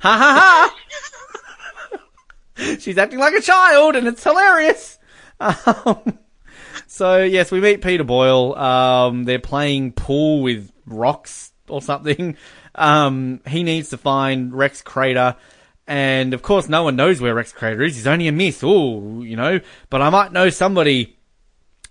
ha ha ha. She's acting like a child and it's hilarious. Um, so yes, we meet Peter Boyle. Um, they're playing pool with rocks or something. Um, he needs to find Rex Crater. And of course, no one knows where Rex Crater is. He's only a myth. Oh, you know, but I might know somebody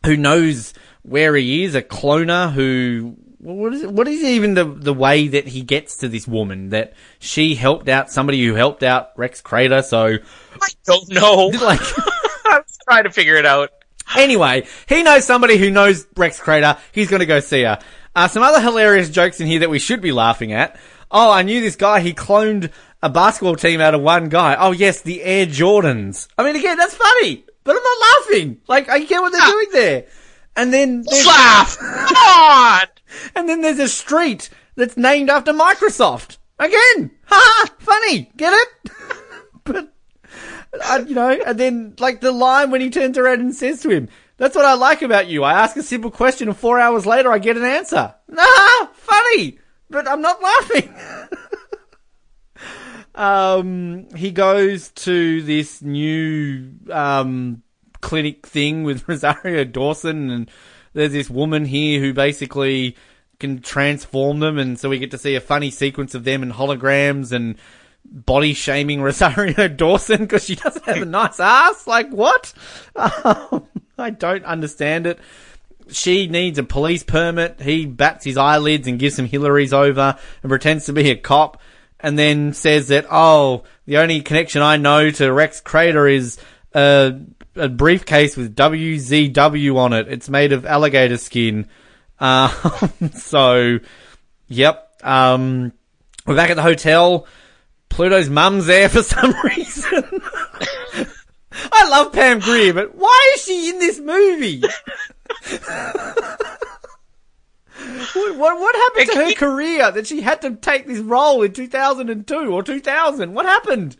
who knows where he is, a cloner who what is what is even the the way that he gets to this woman that she helped out somebody who helped out Rex Crater? So I don't know. Like I'm trying to figure it out. Anyway, he knows somebody who knows Rex Crater. He's going to go see her. Uh, some other hilarious jokes in here that we should be laughing at. Oh, I knew this guy. He cloned a basketball team out of one guy. Oh, yes, the Air Jordans. I mean, again, that's funny, but I'm not laughing. Like, I get what they're doing there. And then there's, Laugh! Come on! and then there's a street that's named after Microsoft. Again, ha! Funny, get it? but uh, you know, and then like the line when he turns around and says to him, "That's what I like about you. I ask a simple question, and four hours later, I get an answer." Ah, funny, but I'm not laughing. um, he goes to this new um clinic thing with Rosario Dawson, and there's this woman here who basically can transform them, and so we get to see a funny sequence of them in holograms and body shaming Rosario Dawson because she doesn't have a nice ass. Like what? Um, I don't understand it. She needs a police permit. He bats his eyelids and gives some Hillary's over and pretends to be a cop and then says that, oh, the only connection I know to Rex Crater is a, a briefcase with WZW on it. It's made of alligator skin. Um, so, yep. Um, we're back at the hotel. Pluto's mum's there for some reason. I love Pam Grier, but why is she in this movie? what, what, what happened to her career that she had to take this role in 2002 or 2000? What happened?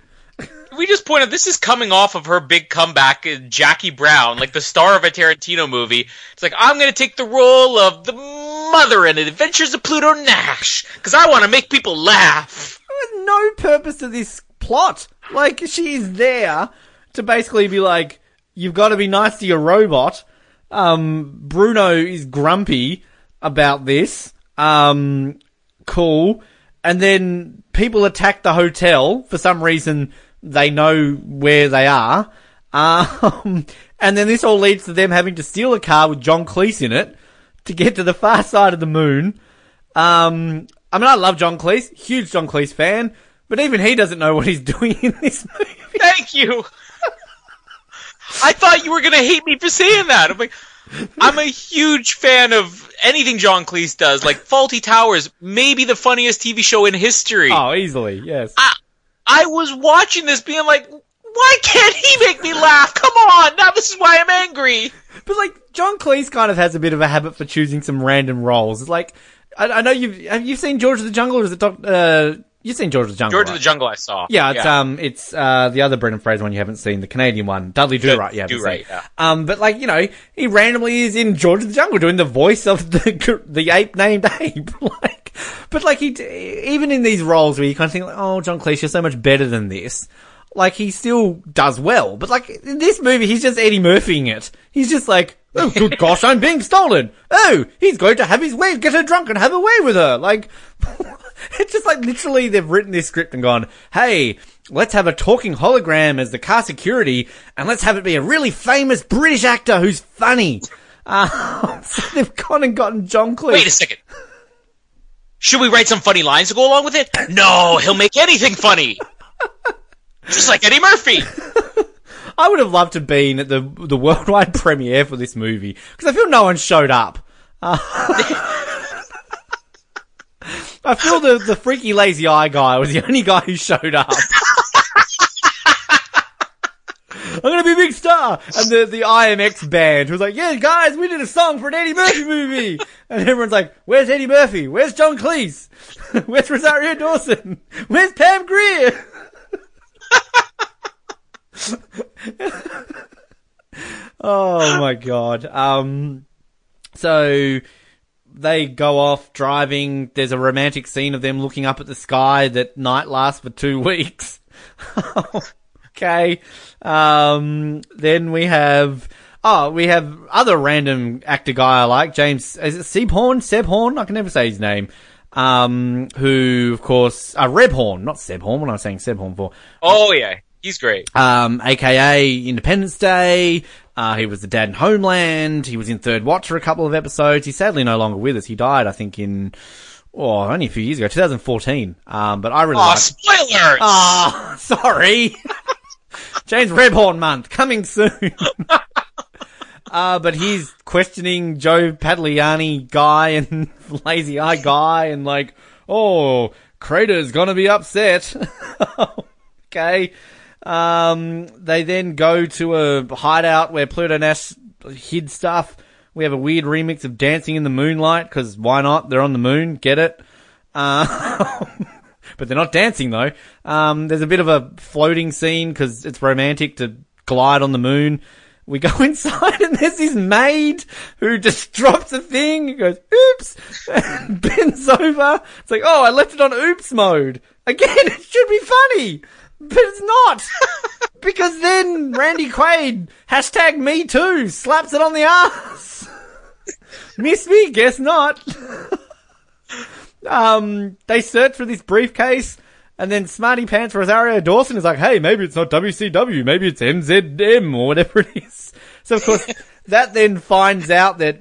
We just pointed this is coming off of her big comeback, Jackie Brown, like the star of a Tarantino movie. It's like I'm going to take the role of the mother in Adventures of Pluto Nash because I want to make people laugh. There's no purpose to this plot. Like she's there to basically be like, you've got to be nice to your robot. Um, Bruno is grumpy about this. Um, cool. And then people attack the hotel for some reason. They know where they are. Um, and then this all leads to them having to steal a car with John Cleese in it to get to the far side of the moon. Um, I mean, I love John Cleese, huge John Cleese fan, but even he doesn't know what he's doing in this movie. Thank you. I thought you were going to hate me for saying that. I'm like, I'm a huge fan of anything John Cleese does. Like Fawlty Towers, maybe the funniest TV show in history. Oh, easily, yes. I, I was watching this being like, why can't he make me laugh? Come on, now this is why I'm angry. But like, John Cleese kind of has a bit of a habit for choosing some random roles. It's like, I, I know you've have you seen George of the Jungle or is it Doc, uh, you've seen George of the Jungle? George right? of the Jungle, I saw. Yeah, it's um, it's uh, the other Brendan Fraser one you haven't seen, the Canadian one, Dudley Do Right. Haven't Do Right, yeah. Um, but like you know, he randomly is in George of the Jungle doing the voice of the the ape named Ape. like, but like he even in these roles where you kind of think, like, oh, John Cleese, you're so much better than this. Like he still does well, but like in this movie, he's just Eddie Murphying it. He's just like, oh, good gosh, I'm being stolen. Oh, he's going to have his way, get her drunk and have a way with her. Like, it's just like literally they've written this script and gone, hey, let's have a talking hologram as the car security and let's have it be a really famous British actor who's funny. Uh, so they've gone and gotten John Cleese. Wait a second. Should we write some funny lines to go along with it? No, he'll make anything funny. Just like Eddie Murphy. I would have loved to have been at the the worldwide premiere for this movie because I feel no one showed up. Uh, I feel the the freaky lazy eye guy was the only guy who showed up. I'm gonna be a big star. And the, the IMX band was like, yeah, guys, we did a song for an Eddie Murphy movie. And everyone's like, where's Eddie Murphy? Where's John Cleese? Where's Rosario Dawson? Where's Pam Grier? oh my god. Um, so they go off driving. There's a romantic scene of them looking up at the sky that night lasts for two weeks. okay. Um, then we have, oh, we have other random actor guy I like, James, is it Seb Horn? Seb Horn? I can never say his name. Um, who, of course, uh, Reb Horn, not Seb Horn, what am I saying Seb Horn for? Oh yeah, he's great. Um, aka Independence Day. Uh, he was the dad in Homeland. He was in Third Watch for a couple of episodes. He's sadly no longer with us. He died, I think, in, oh, only a few years ago, 2014. Um, but I really Oh, like spoilers! Ah, sorry. James Rebhorn month coming soon. uh, but he's questioning Joe Pantoliano guy and Lazy Eye guy and like, oh, Crater's gonna be upset. okay. Um, they then go to a hideout where Pluto Nash hid stuff. We have a weird remix of Dancing in the Moonlight because why not? They're on the moon. Get it? Uh, but they're not dancing though. Um, there's a bit of a floating scene because it's romantic to glide on the moon. We go inside and there's this maid who just drops a thing and goes, oops, bends over. It's like, oh, I left it on oops mode. Again, it should be funny, but it's not. because then Randy Quaid, hashtag me too, slaps it on the ass. Miss me? Guess not. um, they search for this briefcase, and then Smarty Pants Rosario Dawson is like, hey, maybe it's not WCW, maybe it's MZM or whatever it is. So of course, that then finds out that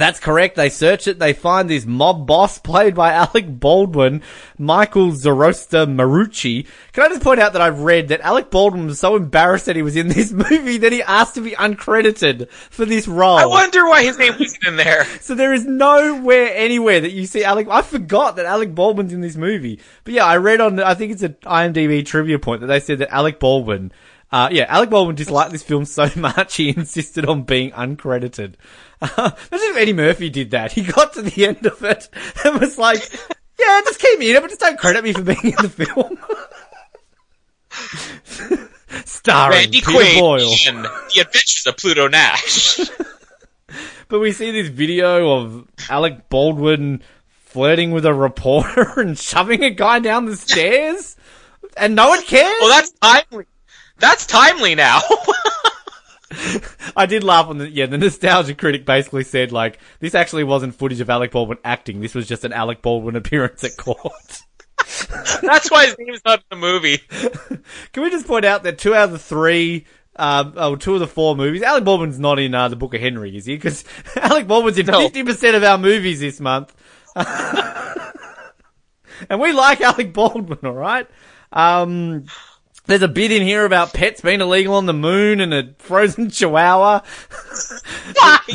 that's correct. They search it. They find this mob boss played by Alec Baldwin, Michael Zorosta Marucci. Can I just point out that I've read that Alec Baldwin was so embarrassed that he was in this movie that he asked to be uncredited for this role. I wonder why his name wasn't in there. So there is nowhere anywhere that you see Alec. I forgot that Alec Baldwin's in this movie. But yeah, I read on. I think it's an IMDb trivia point that they said that Alec Baldwin. Uh, yeah, Alec Baldwin disliked this film so much he insisted on being uncredited. Uh, imagine if Eddie Murphy did that. He got to the end of it and was like, "Yeah, just keep me in it, but just don't credit me for being in the film." Starring Randy Peter Quaid Boyle. in The Adventures of Pluto Nash. But we see this video of Alec Baldwin flirting with a reporter and shoving a guy down the stairs, and no one cares. well, that's timely. That's timely now. I did laugh on the yeah. The nostalgia critic basically said like this actually wasn't footage of Alec Baldwin acting. This was just an Alec Baldwin appearance at court. that's why his name's not in the movie. Can we just point out that two out of the three. Um, oh, two of the four movies. Alec Baldwin's not in uh, the Book of Henry, is he? Because Alec Baldwin's in fifty percent of our movies this month, and we like Alec Baldwin. All right. Um, there's a bit in here about pets being illegal on the moon and a frozen chihuahua. Why?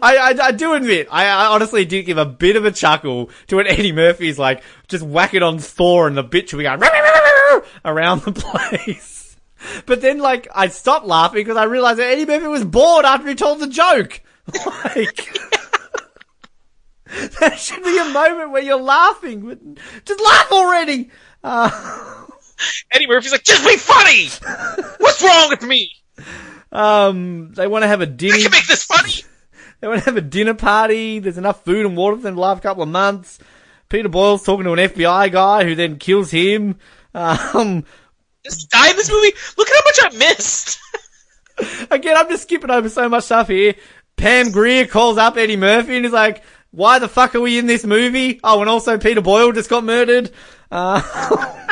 I, I, I do admit, I, I honestly did give a bit of a chuckle to when Eddie Murphy's like just whacking on Thor and the bitch will be going around the place. But then like I stopped laughing because I realized that Eddie Murphy was bored after he told the joke. Like that should be a moment where you're laughing. but Just laugh already. Uh, Eddie Murphy's like, just be funny. What's wrong with me? um, they want to have a dinner. I can make this funny. They want to have a dinner party. There's enough food and water for them to last a couple of months. Peter Boyle's talking to an FBI guy who then kills him. Um, Just die in this movie. Look at how much I missed. again, I'm just skipping over so much stuff here. Pam Grier calls up Eddie Murphy and is like, why the fuck are we in this movie? Oh, and also Peter Boyle just got murdered. Uh,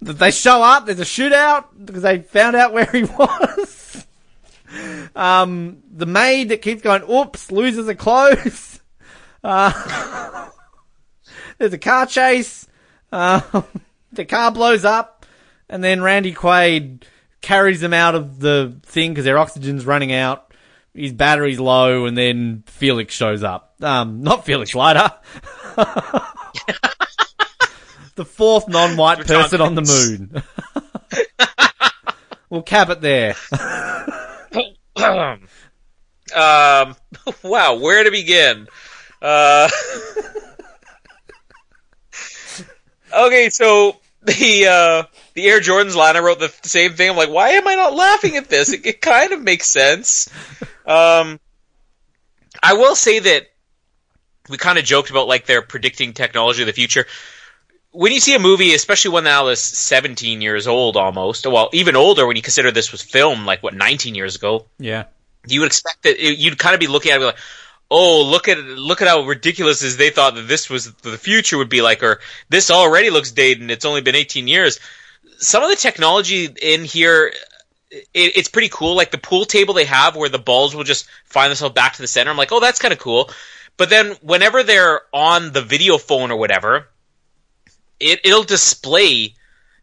they show up, there's a shootout because they found out where he was. Um, the maid that keeps going, oops, loses her clothes. Uh, there's a car chase. Uh, the car blows up, and then Randy Quaid carries them out of the thing because their oxygen's running out. His battery's low, and then Felix shows up. Um, not Felix Leiter. The fourth non-white person on the moon. We'll cap it there. um, wow, where to begin? Uh, okay, so the uh, the Air Jordans line, I wrote the same thing. I'm like, why am I not laughing at this? It, it kind of makes sense. Um, I will say that we kind of joked about like they're predicting technology of the future. When you see a movie, especially one that was 17 years old almost, well, even older when you consider this was filmed like what 19 years ago, yeah. you would expect that it, you'd kind of be looking at it like, oh, look at look at how ridiculous is they thought that this was the future would be like, or this already looks dated and it's only been 18 years. Some of the technology in here, it, it's pretty cool. Like the pool table they have where the balls will just find themselves back to the center. I'm like, oh, that's kind of cool. But then whenever they're on the video phone or whatever, it it'll display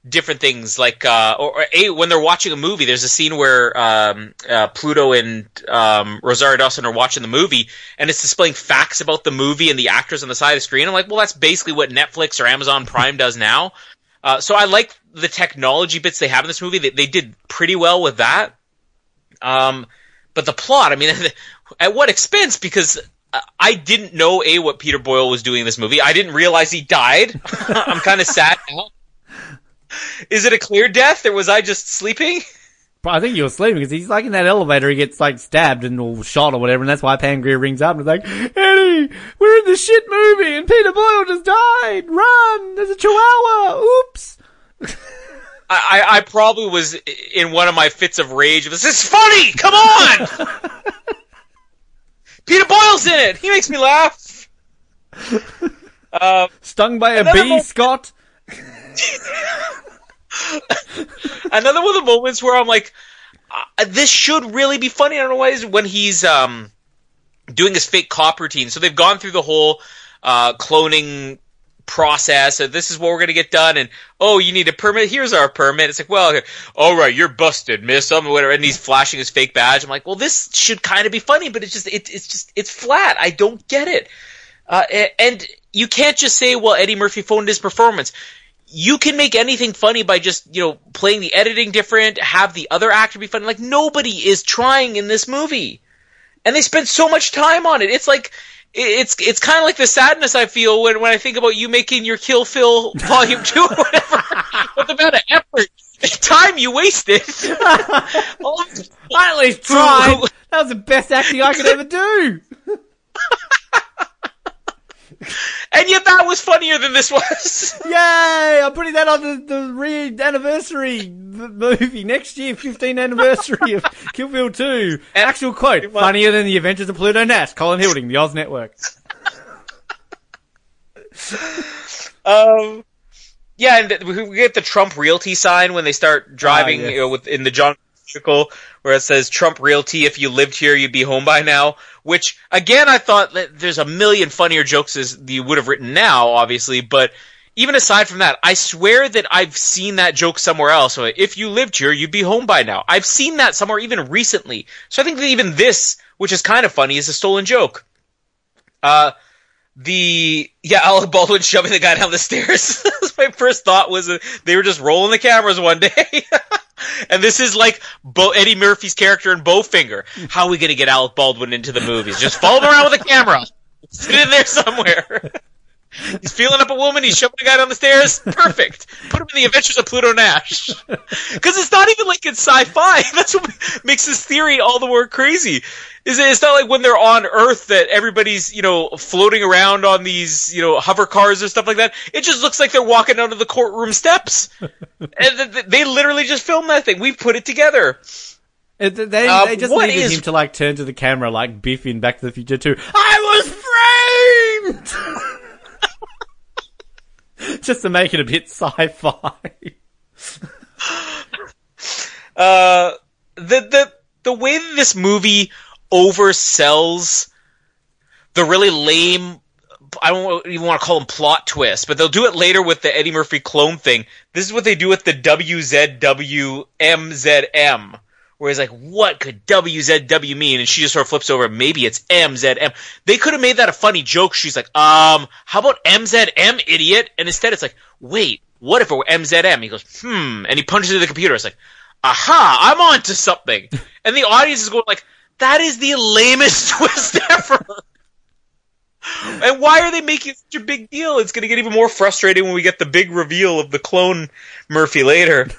different things like uh, or, or a, when they're watching a movie there's a scene where um, uh, pluto and um, rosario dawson are watching the movie and it's displaying facts about the movie and the actors on the side of the screen. I'm like well that's basically what netflix or amazon prime does now. Uh, so i like the technology bits they have in this movie. They, they did pretty well with that. Um, but the plot i mean at what expense? Because I didn't know a what Peter Boyle was doing in this movie. I didn't realize he died. I'm kind of sad now. Is it a clear death, or was I just sleeping? I think you were sleeping because he's like in that elevator. He gets like stabbed and or shot or whatever, and that's why Pam Grier rings up and is like, "Eddie, we're in the shit movie, and Peter Boyle just died. Run! There's a chihuahua. Oops." I, I probably was in one of my fits of rage. This is funny. Come on. Peter Boyle's in it. He makes me laugh. Uh, Stung by a bee, mo- Scott. another one of the moments where I'm like, uh, this should really be funny. I don't know why. Is when he's um, doing his fake cop routine. So they've gone through the whole uh, cloning process. So this is what we're gonna get done. And oh, you need a permit. Here's our permit. It's like, well, all right, you're busted, miss. Um, whatever. And he's flashing his fake badge. I'm like, well, this should kind of be funny, but it's just, it, it's just, it's flat. I don't get it. Uh, and you can't just say, well, Eddie Murphy phoned his performance. You can make anything funny by just, you know, playing the editing different, have the other actor be funny. Like nobody is trying in this movie. And they spent so much time on it. It's like, it's it's kind of like the sadness I feel when, when I think about you making your Kill Phil Volume Two or whatever. With the amount of effort, time you wasted. I at least tried. That was the best acting I could ever do. and yet that was funnier than this was. Yay! I'm putting that on the, the re anniversary movie next year, 15th anniversary of Kill Bill 2. And Actual quote, funnier than the Adventures of Pluto Nash, Colin Hilding, the Oz Network. um, yeah, and we get the Trump Realty sign when they start driving ah, yes. you know, with, in the John where it says Trump Realty, if you lived here, you'd be home by now. Which, again, I thought that there's a million funnier jokes as you would have written now, obviously, but even aside from that, I swear that I've seen that joke somewhere else. So if you lived here, you'd be home by now. I've seen that somewhere even recently. So I think that even this, which is kind of funny, is a stolen joke. Uh, the yeah Alec Baldwin shoving the guy down the stairs. My first thought was they were just rolling the cameras one day. and this is like Bo- Eddie Murphy's character in Bowfinger. How are we going to get Alec Baldwin into the movies? Just follow him around with a camera. Sit in there somewhere. He's feeling up a woman. He's shoving a guy down the stairs. Perfect. Put him in the Adventures of Pluto Nash. Because it's not even like it's sci-fi. That's what makes this theory all the more crazy. Is it, it's not like when they're on Earth that everybody's you know floating around on these you know hover cars or stuff like that. It just looks like they're walking onto the courtroom steps, and they literally just filmed that thing. We put it together. It, they, uh, they just needed is... him to like turn to the camera like Biff in Back to the Future 2. I was framed! just to make it a bit sci-fi. uh, the the the way that this movie oversells the really lame. I don't even want to call them plot twists, but they'll do it later with the Eddie Murphy clone thing. This is what they do with the WZWMZM where he's like, what could WZW mean? And she just sort of flips over, maybe it's MZM. They could have made that a funny joke. She's like, um, how about MZM, idiot? And instead it's like, wait, what if it were MZM? He goes, hmm, and he punches into the computer. It's like, aha, I'm on to something. And the audience is going like, that is the lamest twist ever. and why are they making such a big deal? It's going to get even more frustrating when we get the big reveal of the clone Murphy later.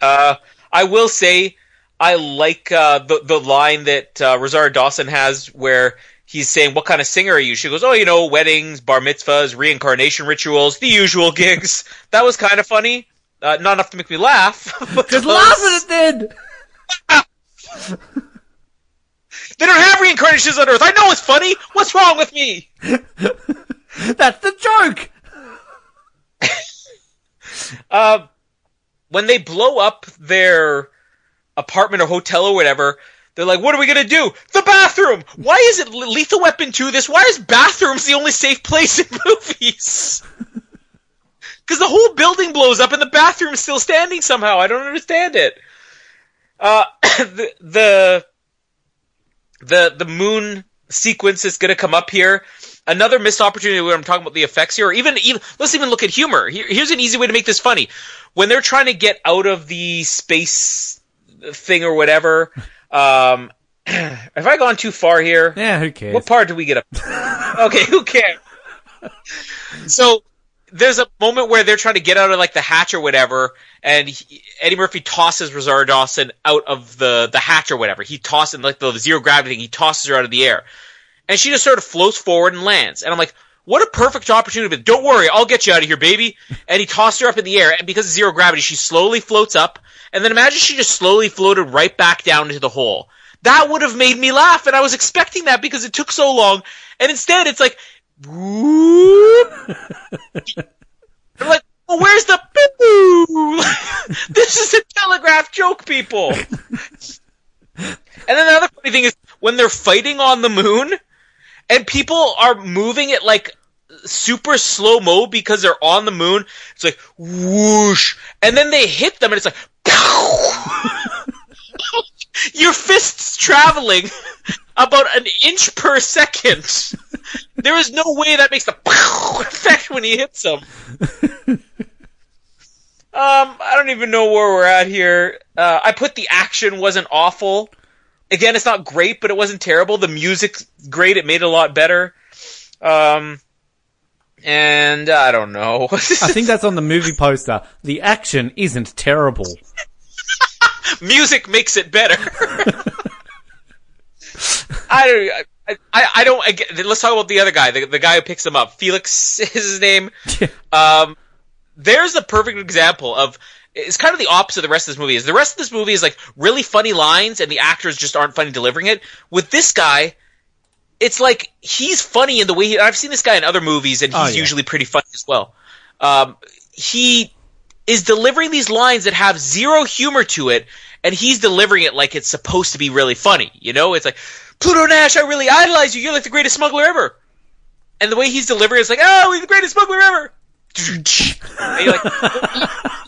Uh, I will say, I like uh, the the line that uh, Rosario Dawson has where he's saying, "What kind of singer are you?" She goes, "Oh, you know, weddings, bar mitzvahs, reincarnation rituals, the usual gigs." That was kind of funny. Uh, not enough to make me laugh. Just laugh at it then! They don't have reincarnations on Earth. I know it's funny. What's wrong with me? That's the joke! Uh, when they blow up their apartment or hotel or whatever, they're like, "What are we gonna do? The bathroom. Why is it Lethal Weapon two? This? Why is bathrooms the only safe place in movies?" Because the whole building blows up and the bathroom's still standing somehow. I don't understand it. Uh, the the the the moon sequence is to come up here. Another missed opportunity where I'm talking about the effects here, or even, even let's even look at humor. Here, here's an easy way to make this funny. When they're trying to get out of the space thing or whatever, um, have I gone too far here? Yeah, who cares? What part do we get up? okay, who cares? so there's a moment where they're trying to get out of like the hatch or whatever, and he, Eddie Murphy tosses Rosario Dawson out of the the hatch or whatever. He tosses like the zero gravity thing. He tosses her out of the air, and she just sort of floats forward and lands. And I'm like, what a perfect opportunity! Don't worry, I'll get you out of here, baby. And he tossed her up in the air, and because of zero gravity, she slowly floats up. And then imagine she just slowly floated right back down into the hole. That would have made me laugh, and I was expecting that because it took so long. And instead, it's like. I'm like, well, where's the boo? this is a telegraph joke, people. and then the other funny thing is when they're fighting on the moon, and people are moving it like super slow mo because they're on the moon. It's like whoosh, and then they hit them, and it's like. Your fists traveling about an inch per second. There is no way that makes the effect when he hits them. Um, I don't even know where we're at here. Uh, I put the action wasn't awful. Again, it's not great, but it wasn't terrible. The music's great; it made it a lot better. Um, and I don't know. I think that's on the movie poster. The action isn't terrible. music makes it better. I don't. I, I, don't. I, let's talk about the other guy, the, the guy who picks him up. Felix is his name. Um, there's a perfect example of. It's kind of the opposite of the rest of this movie. Is the rest of this movie is like really funny lines, and the actors just aren't funny delivering it. With this guy, it's like he's funny in the way he, I've seen this guy in other movies, and he's Oh, yeah. usually pretty funny as well. Um, he is delivering these lines that have zero humor to it, and he's delivering it like it's supposed to be really funny. You know, it's like Pluto Nash, I really idolize you. You're like the greatest smuggler ever. And the way he's delivering it's like, oh, he's the greatest smuggler ever. And you're like,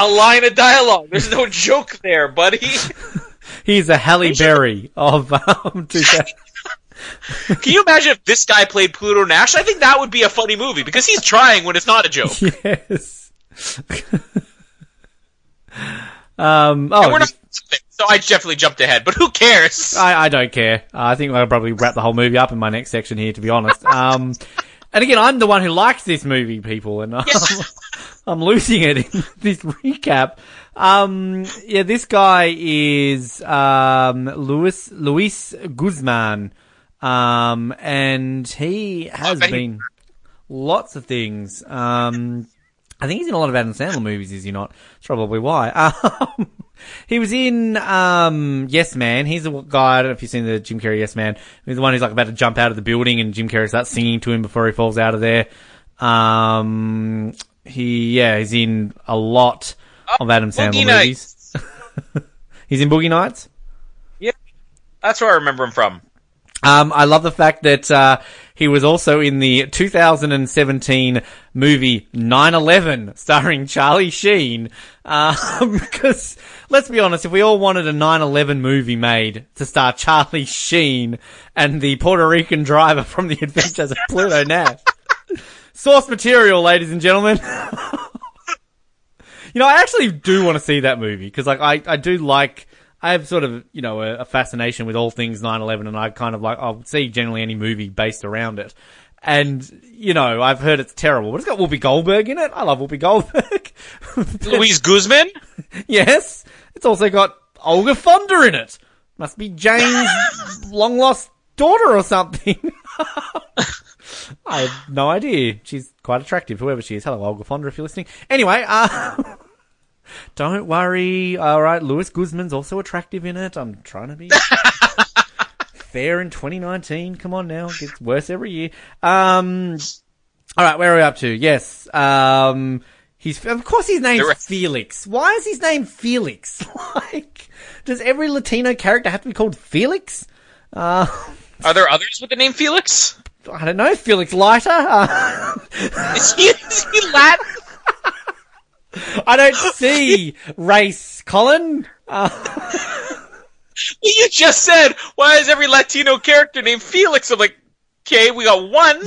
a line of dialogue. There's no joke there, buddy. He's a Halle Berry of um, Can you imagine if this guy played Pluto Nash? I think that would be a funny movie because he's trying when it's not a joke. yes. um. Oh, We're not, so I definitely jumped ahead, but who cares? I, I don't care. Uh, I think I'll probably wrap the whole movie up in my next section here, to be honest. Um, and again, I'm the one who likes this movie, people, and I'm, I'm losing it in this recap. Um, yeah, this guy is um, Luis Luis Guzman, um, and he has been lots of things. Um, I think he's in a lot of Adam Sandler movies, is he not? That's probably why. Um, he was in um, Yes Man. He's the guy. I don't know if you've seen the Jim Carrey Yes Man. He's the one who's like about to jump out of the building, and Jim Carrey starts singing to him before he falls out of there. Um, he yeah, he's in a lot of Adam Sandler Boogie movies. he's in Boogie Nights. Yeah, that's where I remember him from. Um, I love the fact that uh, he was also in the 2017 movie 9/11, starring Charlie Sheen. Um, because let's be honest, if we all wanted a 9/11 movie made to star Charlie Sheen and the Puerto Rican driver from The Adventures of Pluto Nash, source material, ladies and gentlemen. You know, I actually do want to see that movie because, like, I, I do like. I have sort of, you know, a, a fascination with all things 9/11, and I kind of like I'll see generally any movie based around it. And you know, I've heard it's terrible, but it's got Whoopi Goldberg in it. I love Whoopi Goldberg. Luis Guzman. yes, it's also got Olga Fonda in it. Must be Jane's long lost daughter or something. I have no idea. She's quite attractive, whoever she is. Hello, Olga Fonda, if you're listening. Anyway, uh, don't worry. All right, Louis Guzman's also attractive in it. I'm trying to be fair in 2019. Come on now, it gets worse every year. Um, all right, where are we up to? Yes. Um, he's of course his name's rest- Felix. Why is his name Felix? like, does every Latino character have to be called Felix? Uh, Are there others with the name Felix? I don't know. Felix Leiter. Uh, Is he, is he Latin? I don't see race, Colin. Uh, You just said, why is every Latino character named Felix? I'm like, okay, we got one.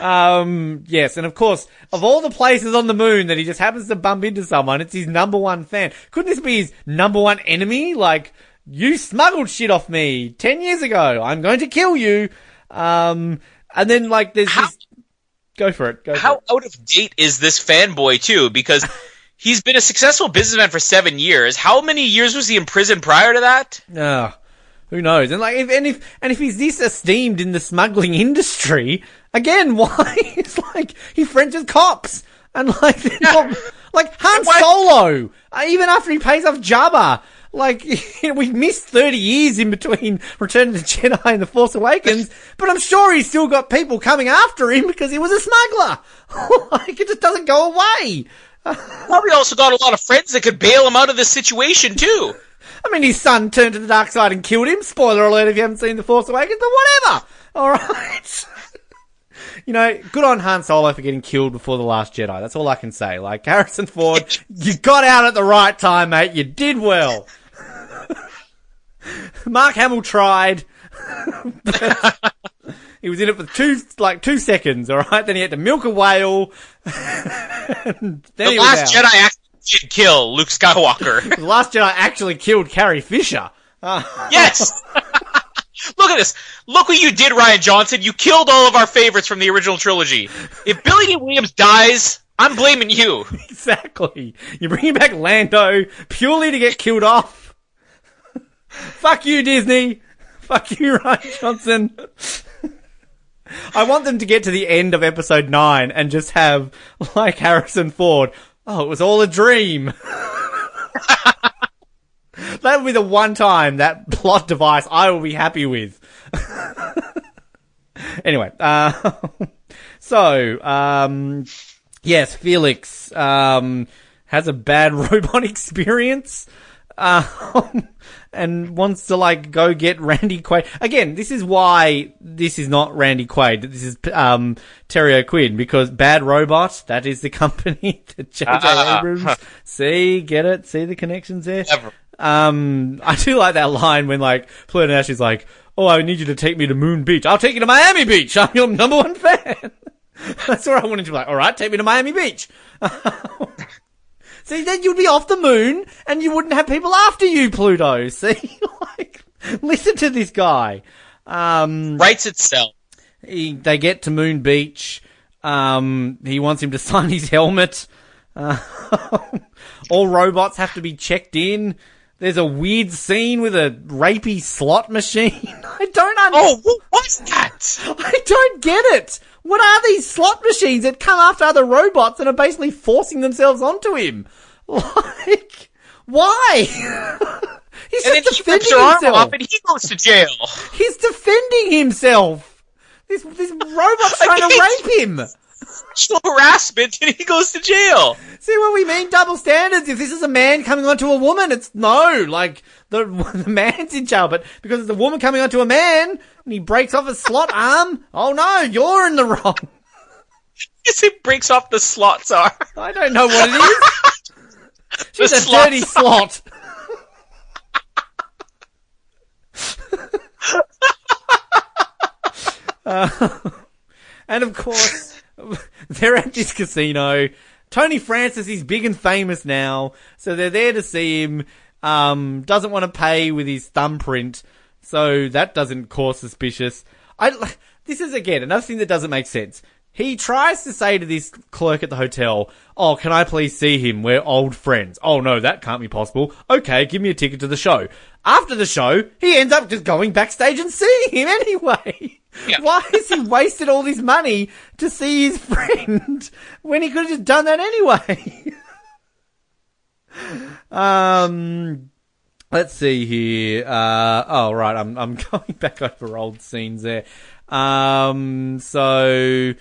Um, yes, and of course, of all the places on the moon that he just happens to bump into someone, it's his number one fan. Couldn't this be his number one enemy? Like, you smuggled shit off me ten years ago. I'm going to kill you. Um, and then like there's How- this. Go for it. Go for How it. out of date is this fanboy too? Because he's been a successful businessman for seven years. How many years was he in prison prior to that? Ah, who knows? And like, if, and if and if he's this esteemed in the smuggling industry, again, why? it's like he friends with cops and like, not- like Han Solo. Uh, even after he pays off Jabba, like we missed thirty years in between Return of the Jedi and The Force Awakens, but I'm sure he's still got people coming after him because he was a smuggler. like it just doesn't go away. Probably also got a lot of friends that could bail him out of this situation too. I mean, his son turned to the dark side and killed him. Spoiler alert if you haven't seen The Force Awakens, but whatever. Alright. You know, good on Han Solo for getting killed before The Last Jedi. That's all I can say. Like, Harrison Ford, you got out at the right time, mate. You did well. Mark Hamill tried. he was in it for two, like, two seconds, alright? Then he had to milk a whale. Then The Last. Jedi actually did kill Luke Skywalker. The Last Jedi actually killed Carrie Fisher. Yes. Look at this. Look what you did, Rian Johnson. You killed all of our favorites from the original trilogy. If Billy Dee Williams dies, I'm blaming you. Exactly. You're bringing back Lando purely to get killed off. Fuck you, Disney. Fuck you, Rian Johnson. I want them to get to the end of episode 9 and just have, like Harrison Ford, oh, it was all a dream. That would be the one time that plot device I will be happy with. anyway, uh, so, um, yes, Felix, um, has a bad robot experience. Um, and wants to like go get Randy Quaid. Again, this is why this is not Randy Quaid. This is um Terry Quinn because Bad Robot. That is the company that J.J. Ah. Abrams. See, get it? See the connections there? Never. Um, I do like that line when like Pluto Nash is like, "Oh, I need you to take me to Moon Beach. I'll take you to Miami Beach. I'm your number one fan." That's where I wanted to be like, "All right, take me to Miami Beach." See, then you'd be off the moon and you wouldn't have people after you, Pluto. See, like, listen to this guy. Um, Writes itself. he, they get to Moon Beach. Um, he wants him to sign his helmet. Uh, all robots have to be checked in. There's a weird scene with a rapey slot machine. I don't understand. Oh, what was that? I don't get it. What are these slot machines that come after other robots and are basically forcing themselves onto him? Like, why? He's And then just he rips defending her arm himself. off and he goes to jail. He's defending himself. This this robot's trying to rape him. Sexual harassment and he goes to jail. See what we mean? Double standards. If this is a man coming onto a woman, it's no. Like the the man's in jail, but because it's a woman coming onto a man and he breaks off his slot arm, oh no, you're in the wrong. Yes, he breaks off the slots arm. I don't know what it is. She's The a dirty slot. Uh, and of course, they're at this casino. Tony Francis, is big and famous now, so they're there to see him. Um, doesn't want to pay with his thumbprint, so that doesn't cause suspicious. I, this is again another thing that doesn't make sense. He tries to say to this clerk at the hotel, Oh, can I please see him? We're old friends. Oh no, that can't be possible. Okay, give me a ticket to the show. After the show, he ends up just going backstage and seeing him anyway. Yeah. Why has he wasted all this money to see his friend when he could have just done that anyway? um, let's see here. Uh, oh right, I'm I'm going back over old scenes there. Um, so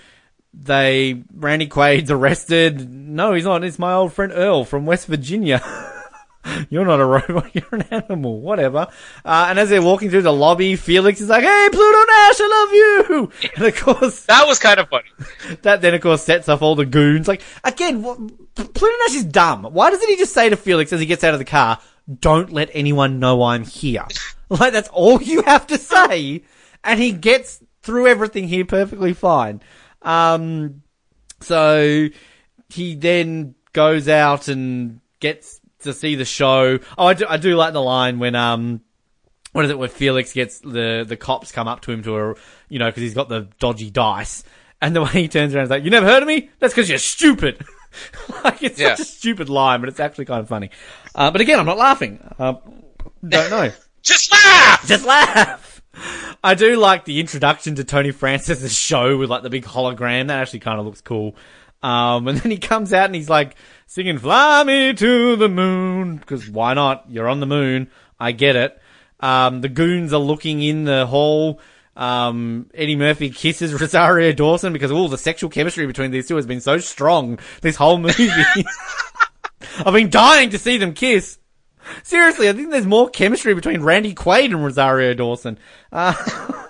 they Randy Quaid's arrested. No, he's not. It's my old friend Earl from West Virginia. you're not a robot. You're an animal. Whatever. Uh, and as they're walking through the lobby, Felix is like, "Hey, Pluto Nash, I love you." And of course, That was kind of funny. that then of course sets off all the goons. Like again, what, Pluto Nash is dumb. Why doesn't he just say to Felix as he gets out of the car, "Don't let anyone know I'm here." Like that's all you have to say, and he gets through everything here perfectly fine. Um, so he then goes out and gets to see the show. Oh, I do, I do like the line when um what is it where Felix gets the the cops come up to him to a you know because he's got the dodgy dice. And the way he turns around is like you never heard of me? That's because you're stupid. Like it's Yeah. such a stupid line but it's actually kind of funny. Uh, but again I'm not laughing. Uh, don't know. Just laugh! just laugh! I do like the introduction to Tony Francis's show with like the big hologram. That actually kind of looks cool um, and then he comes out and he's like singing "Fly Me to the Moon" because why not? You're on the moon. I get it. Um, the goons are looking in the hall. Um, Eddie Murphy kisses Rosario Dawson because all the sexual chemistry between these two has been so strong this whole movie. I've been dying to see them kiss. Seriously, I think there's more chemistry between Randy Quaid and Rosario Dawson. Uh,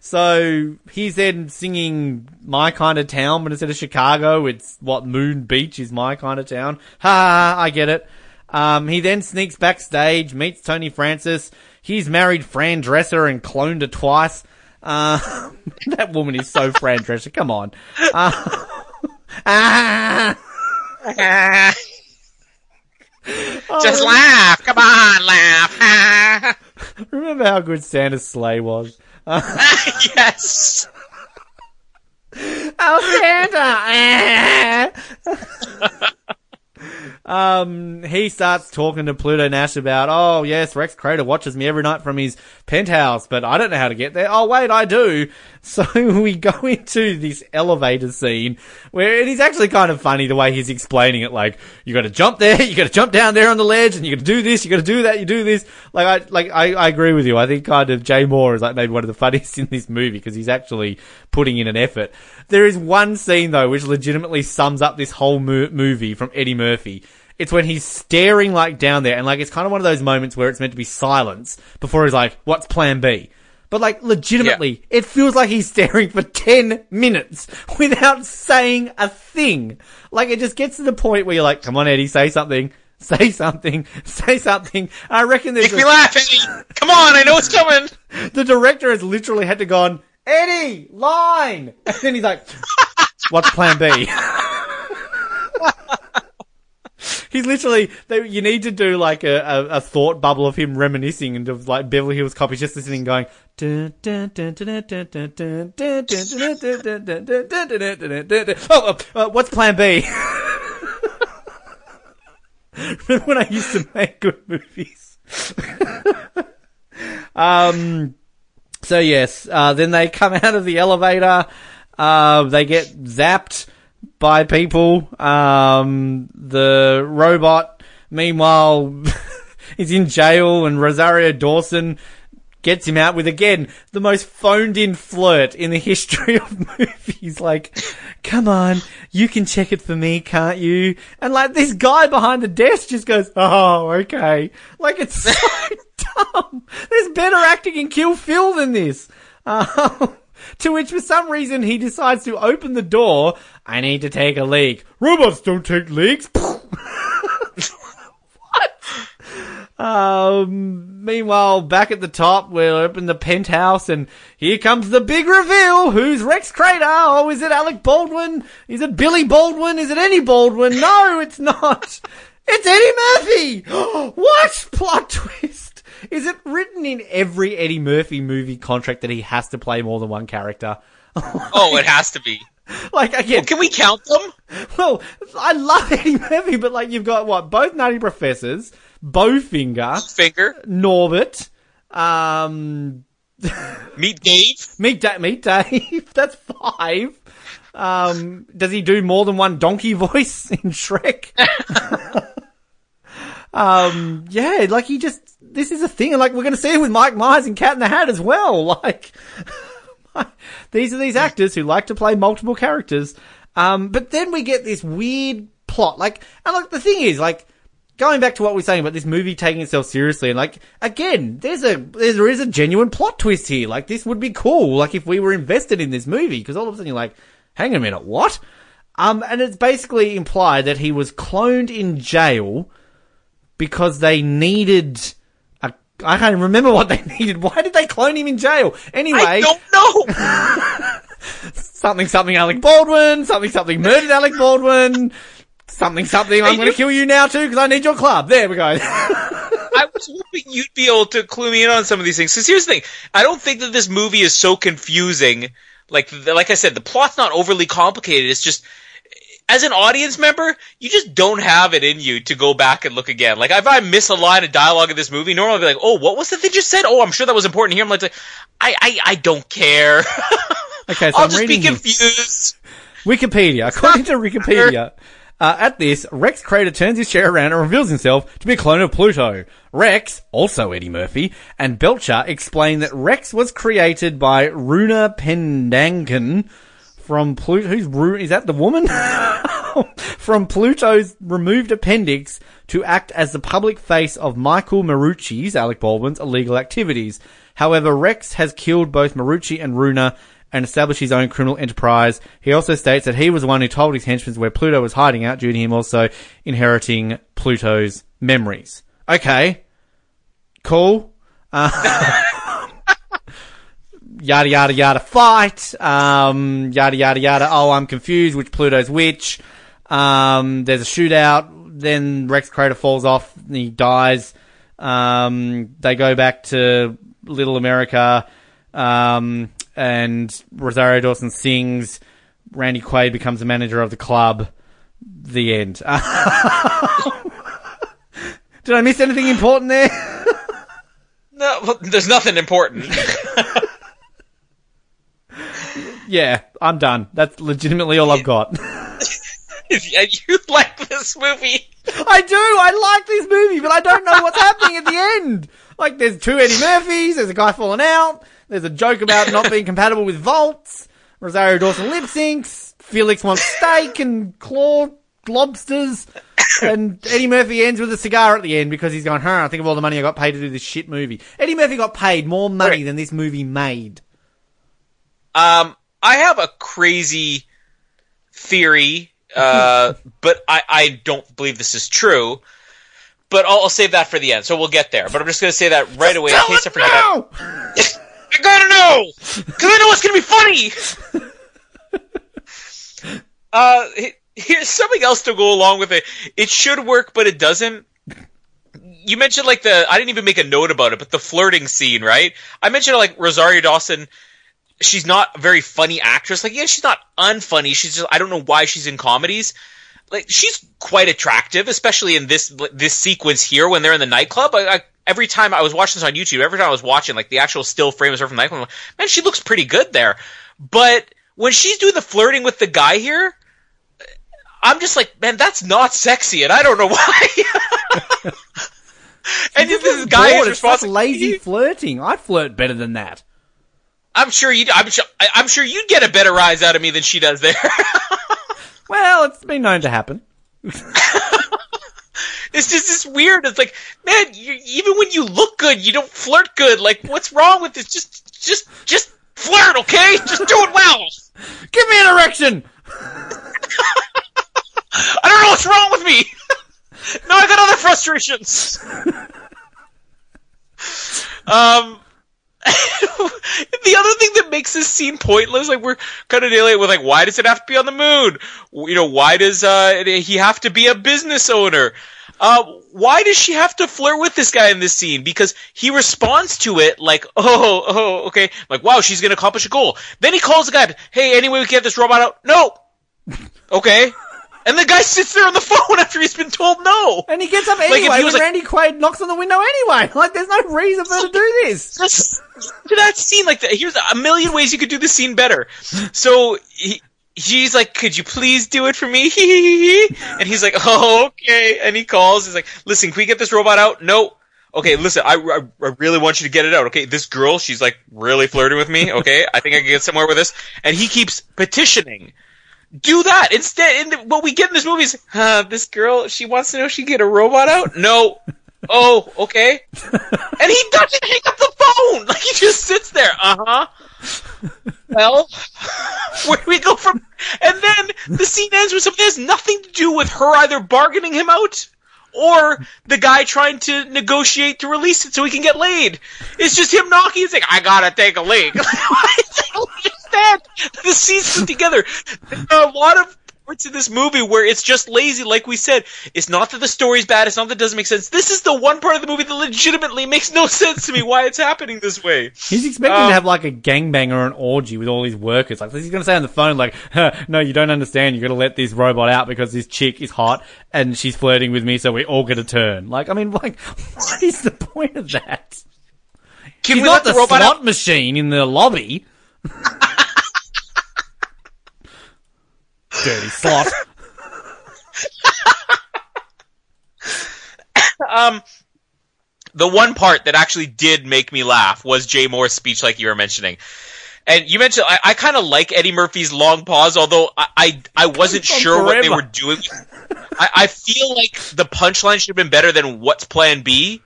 so he's then singing "My Kind of Town," but instead of Chicago, it's what Moon Beach is my kind of town. Ha! I get it. Um, he then sneaks backstage, meets Tony Francis. He's married Fran Drescher and cloned her twice. Uh, that woman is so Fran Drescher. Come on. Uh, ah, Just laugh! Come on, laugh! remember how good Santa's sleigh was? yes! Oh, Santa! um, he starts talking to Pluto Nash about, oh yes, Rex Crater watches me every night from his penthouse, but I don't know how to get there. Oh wait, I do. So we go into this elevator scene where it is actually kind of funny the way he's explaining it. Like, you gotta jump there, you gotta jump down there on the ledge, and you gotta do this, you gotta do that, you do this. Like, I, like, I, I agree with you. I think kind of Jay Mohr is like maybe one of the funniest in this movie because he's actually putting in an effort. There is one scene though which legitimately sums up this whole mo- movie from Eddie Murphy. It's when he's staring like down there and like it's kind of one of those moments where it's meant to be silence before he's like, what's plan B? But like legitimately, it feels like he's staring for 10 minutes without saying a thing. Like it just gets to the point where you're like, come on Eddie, say something. Say something, say something. I reckon there's Make me a- laugh, Eddie! Come on, I know it's coming! the director has literally had to go on, Eddie, line! And then he's like, what's plan B? He's literally, they, you need to do like a, a, a, thought bubble of him reminiscing and of like Beverly Hills Cop. He's just listening, going, oh, uh, uh, what's plan B? Remember when I used to make good movies? um, so yes, uh, then they come out of the elevator, uh, they get zapped, by people. Um, the robot, meanwhile, is in jail, and Rosario Dawson gets him out with again the most phoned in flirt in the history of movies. Like, come on, you can check it for me, can't you? And like this guy behind the desk just goes, oh, okay. Like it's so dumb. There's better acting in Kill Phil than this. Um, to which for some reason he decides to open the door. I need to take a leak. Robots don't take leaks. what? Um, meanwhile, back at the top, we're up in the penthouse, and here comes the big reveal. Who's Rex Crater? Oh, is it Alec Baldwin? Is it Billy Baldwin? Is it any Baldwin? No, it's not. It's Eddie Murphy! what? Plot twist! Is it written in every Eddie Murphy movie contract that he has to play more than one character? oh, it has to be. Like again, well, can we count them? Well, I love Eddie Murphy, but like you've got what both Nutty Professors, Bowfinger, Finger, Norbit, um, Meet Dave, Meet da- Meet Dave. That's five. Um, does he do more than one donkey voice in Shrek? um, yeah, like he just this is a thing. Like we're going to see it with Mike Myers and Cat in the Hat as well. Like these are these actors who like to play multiple characters. Um, but then we get this weird plot. Like, and like the thing is, like, going back to what we are saying about this movie taking itself seriously, and like, again, there's a, there is a genuine plot twist here. Like, this would be cool. Like, if we were invested in this movie, because all of a sudden you're like, hang a minute, what? Um, and it's basically implied that he was cloned in jail because they needed I can't even remember what they needed. Why did they clone him in jail? Anyway. I don't know. something something Alec Baldwin, something something murdered Alec Baldwin, something something I'm going to kill you now too because I need your club. There we go. I was hoping you'd be able to clue me in on some of these things. Because here's the thing: I don't think that this movie is so confusing. Like, like I said, the plot's not overly complicated. It's just, as an audience member, you just don't have it in you to go back and look again. Like, if I miss a line of dialogue in this movie, normally I'd be like, "Oh, what was it they just said? Oh, I'm sure that was important here." I'm like, I, I, I don't care. Okay, so I'll I'm just be confused. Wikipedia. According to Wikipedia, uh, at this, Rex Crater turns his chair around and reveals himself to be a clone of Pluto. Rex, also Eddie Murphy, and Belcher explain that Rex was created by Runa Pendangan from Pluto. Who's Runa? Is that the woman? from Pluto's removed appendix to act as the public face of Michael Marucci's, Alec Baldwin's, illegal activities. However, Rex has killed both Marucci and Runa and established his own criminal enterprise. He also states that he was the one who told his henchmen where Pluto was hiding out due to him also inheriting Pluto's memories. Okay. Cool. Uh, yada yada yada fight. Um, yada yada yada. Oh, I'm confused. Which Pluto's which? Um, there's a shootout. Then Rex Crater falls off. And he dies. Um, they go back to Little America. Um, and Rosario Dawson sings. Randy Quaid becomes the manager of the club. The end. Did I miss anything important there? No, well, there's nothing important. yeah, I'm done. That's legitimately all I've got. you like this movie. I do. I like this movie, but I don't know what's happening at the end. Like, there's two Eddie Murphys. There's a guy falling out. There's a joke about not being compatible with vaults. Rosario Dawson lip syncs. Felix wants steak and claw lobsters. And Eddie Murphy ends with a cigar at the end because he's going, huh, I think of all the money I got paid to do this shit movie. Eddie Murphy got paid more money than this movie made. Um, I have a crazy theory, uh, but I, I don't believe this is true. But I'll, I'll save that for the end, so we'll get there. But I'm just going to say that right away in case I forget. No! I gotta know because I know it's gonna be funny. uh, here's something else to go along with it. It should work, but it doesn't. You mentioned like the I didn't even make a note about it, but the flirting scene, right? I mentioned like Rosario Dawson. She's not a very funny actress. Like, yeah, she's not unfunny. She's just I don't know why she's in comedies. Like, she's quite attractive, especially in this this sequence here when they're in the nightclub. I, I, every time I was watching this on YouTube, every time I was watching like the actual still frame of her from the nightclub, I'm like, man, she looks pretty good there. But when she's doing the flirting with the guy here, I'm just like, man, that's not sexy, and I don't know why. and This this guy bored. is It's like responsible. lazy flirting. I'd flirt better than that. I'm sure you. I'm sure. I'm sure you'd get a better rise out of me than she does there. Well, it's been known to happen. it's just this weird. It's like, man, you, even when you look good, you don't flirt good. Like, what's wrong with this? Just, just, just flirt, okay? Just do it well. Give me an erection! I don't know what's wrong with me. no, I got other frustrations. Um, the other thing that makes this scene pointless, like we're kind of dealing with, like, why does it have to be on the moon? You know, why does uh, he have to be a business owner? Uh, why does she have to flirt with this guy in this scene? Because he responds to it like, oh, oh, okay, like, wow, she's gonna accomplish a goal. Then he calls the guy, hey, anyway, we can get this robot out. No, okay. And the guy sits there on the phone after he's been told no. And he gets up Like, if anyway he when was like- Randy Quaid knocks on the window anyway. Like, there's no reason for her to do this. That's- to that scene, like that. Here's a million ways you could do the scene better. So he, he's like, "Could you please do it for me?" and he's like, "Oh, okay." And he calls. He's like, "Listen, can we get this robot out?" No. Okay, listen, I, I, I really want you to get it out. Okay, this girl, she's like really flirting with me. Okay, I think I can get somewhere with this. And he keeps petitioning. Do that instead. And what we get in this movie is, uh, this girl, she wants to know if she can get a robot out. No. Oh, okay. And he doesn't hang up the phone. Like he just sits there. Uh huh. Well, where do we go from? And then the scene ends with something that has nothing to do with her either bargaining him out or the guy trying to negotiate to release it so he can get laid. It's just him knocking and saying, "I gotta take a leak." Understand. The scenes put together. There are a lot of parts in this movie where it's just lazy. Like we said, it's not that the story's bad. It's not that it doesn't make sense. This is the one part of the movie that legitimately makes no sense to me. Why it's happening this way? He's expecting Um, to have like a gangbang or an orgy with all these workers. Like he's going to say on the phone, like, huh, "No, you don't understand. You got to let this robot out because this chick is hot and she's flirting with me, so we all get a turn." Like, I mean, like, what is the point of that? Can He's we not let the, the robot slot out? machine in the lobby. Dirty slot. Um, the one part that actually did make me laugh was Jay Mohr's speech, like you were mentioning. And you mentioned I, I kind of like Eddie Murphy's long pause, although I I, I wasn't It's on sure what they were doing. I, I feel like the punchline should have been better than "What's Plan B."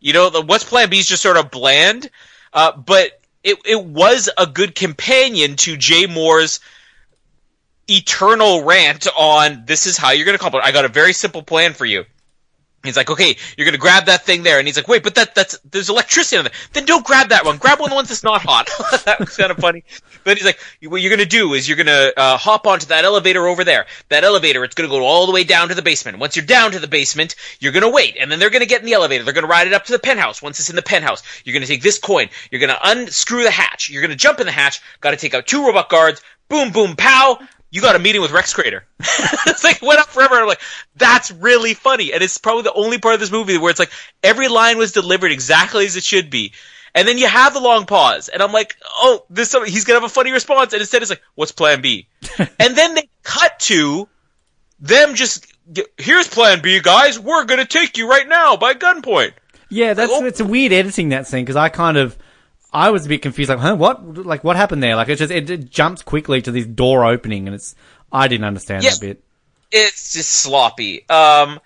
You know, the "What's Plan B" is just sort of bland, uh, but it it was a good companion to Jay Mohr's eternal rant on this is how you're going to accomplish. I got a very simple plan for you. He's like, okay, you're gonna grab that thing there, and he's like, wait, but that that's there's electricity on it. Then don't grab that one. Grab one of the ones that's not hot. that was kind of funny. But he's like, what you're gonna do is you're gonna uh, hop onto that elevator over there. That elevator, it's gonna go all the way down to the basement. Once you're down to the basement, you're gonna wait, and then they're gonna get in the elevator. They're gonna ride it up to the penthouse. Once it's in the penthouse, you're gonna take this coin. You're gonna unscrew the hatch. You're gonna jump in the hatch. Got to take out two robot guards. Boom, boom, pow. You got a meeting with Rex Crater. it's like went up forever. I'm like, that's really funny, and it's probably the only part of this movie where it's like every line was delivered exactly as it should be. And then you have the long pause, and I'm like, oh, this he's gonna have a funny response, and instead it's like, what's Plan B? and then they cut to them just here's Plan B, guys. We're gonna take you right now by gunpoint. Yeah, that's Oh. it's a weird editing that scene because I kind of I was a bit confused. Like, huh, what? Like, what happened there? Like, it just it, it jumps quickly to this door opening, and it's I didn't understand Yeah. that bit. it's just sloppy. Um,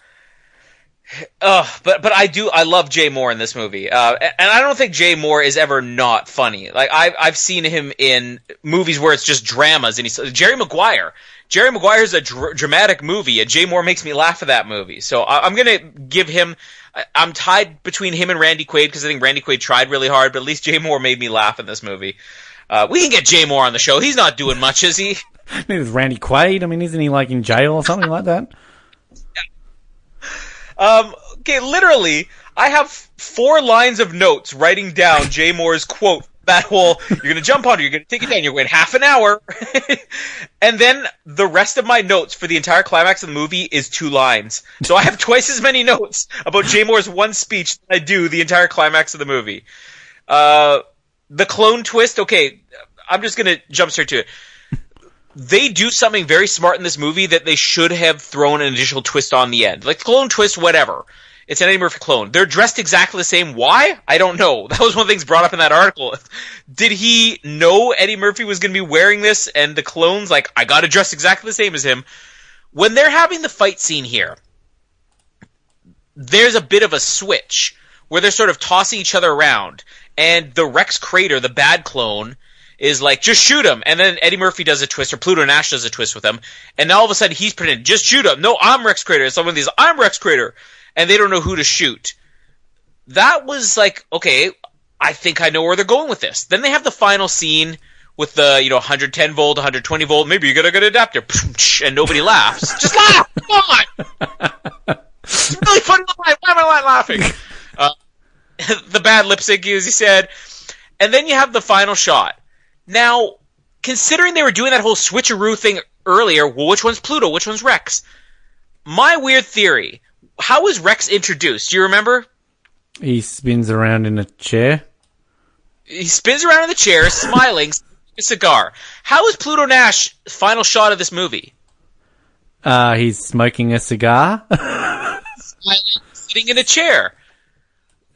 uh, but but I do I love Jay Mohr in this movie, uh, and I don't think Jay Mohr is ever not funny. Like I've I've seen him in movies where it's just dramas, and he's Jerry Maguire. Jerry Maguire is a dr- dramatic movie, and Jay Mohr makes me laugh at that movie. So I, I'm gonna give him. I- I'm tied between him and Randy Quaid because I think Randy Quaid tried really hard, but at least Jay Mohr made me laugh in this movie. Uh, we can get Jay Mohr on the show. He's not doing much, is he? Neither is Randy Quaid. I mean, isn't he like in jail or something like that? Um, okay, literally, I have four lines of notes writing down Jay Mohr's quote. That whole, you're gonna jump on it, you're gonna take it down, you're wait half an hour. and then the rest of my notes for the entire climax of the movie is two lines. So I have twice as many notes about Jay Mohr's one speech than I do the entire climax of the movie. Uh, the clone twist, okay, I'm just gonna jump straight to it they do something very smart in this movie that they should have thrown an additional twist on the end. Like clone twist, whatever. It's an Eddie Murphy clone. They're dressed exactly the same. Why? I don't know. That was one of the things brought up in that article. Did he know Eddie Murphy was going to be wearing this and the clones, like, I gotta dress exactly the same as him? When they're having the fight scene here, there's a bit of a switch where they're sort of tossing each other around, and the Rex Crater, the bad clone, is like, just shoot him. And then Eddie Murphy does a twist, or Pluto Nash does a twist with him. And now all of a sudden he's pretending, just shoot him. No, I'm Rex Crater. And someone these, I'm Rex Crater. And they don't know who to shoot. That was like, okay, I think I know where they're going with this. Then they have the final scene with the, you know, 110 volt, 120 volt, maybe you got a good adapter, and nobody laughs. Just laugh! Come on! It's really funny. Why am I laughing? Uh, the bad lip syncing, as you said. And then you have the final shot. Now, considering they were doing that whole switcheroo thing earlier, well, which one's Pluto? Which one's Rex? My weird theory. How was Rex introduced? Do you remember? He spins around in a chair. He spins around in the chair, smiling, a cigar. How is Pluto Nash final shot of this movie? Uh, he's smoking a cigar. Smiling, sitting in a chair.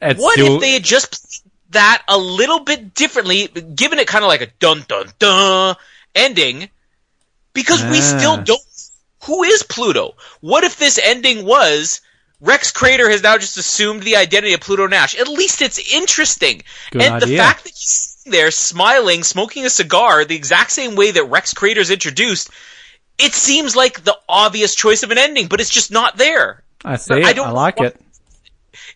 It's What still- if they had just played that a little bit differently, given it kind of like a dun dun dun ending? Because we Ah. still don't. Who is Pluto? What if this ending was Rex Crater has now just assumed the identity of Pluto Nash? At least it's interesting. Good and the fact that he's sitting there smiling, smoking a cigar, the exact same way that Rex Crater is introduced, it seems like the obvious choice of an ending, but it's just not there. I see I don't like want- it.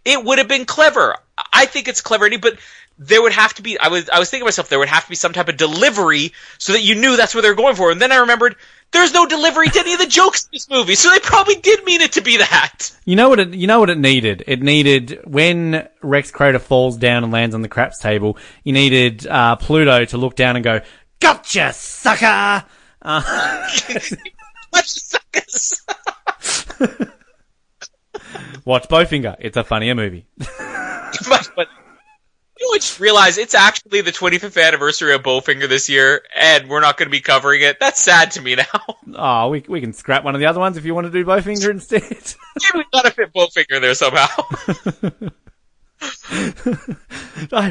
It would have been clever. I think it's clever, but there would have to be. I was I was thinking to myself there would have to be some type of delivery so that you knew that's what they were going for. And then I remembered there's no delivery to any of the jokes in this movie, so they probably did mean it to be that. You know what it, you know what it needed? It needed, when Rex Crater falls down and lands on the craps table, you needed, uh, Pluto to look down and go, Gotcha, sucker! Much suckers. Watch Bowfinger. It's a funnier movie. but, but you know, I just realized it's actually the 25th anniversary of Bowfinger this year, and we're not going to be covering it. That's sad to me now. Oh, we, we can scrap one of the other ones if you want to do Bowfinger instead. Maybe we gotta fit Bowfinger there somehow.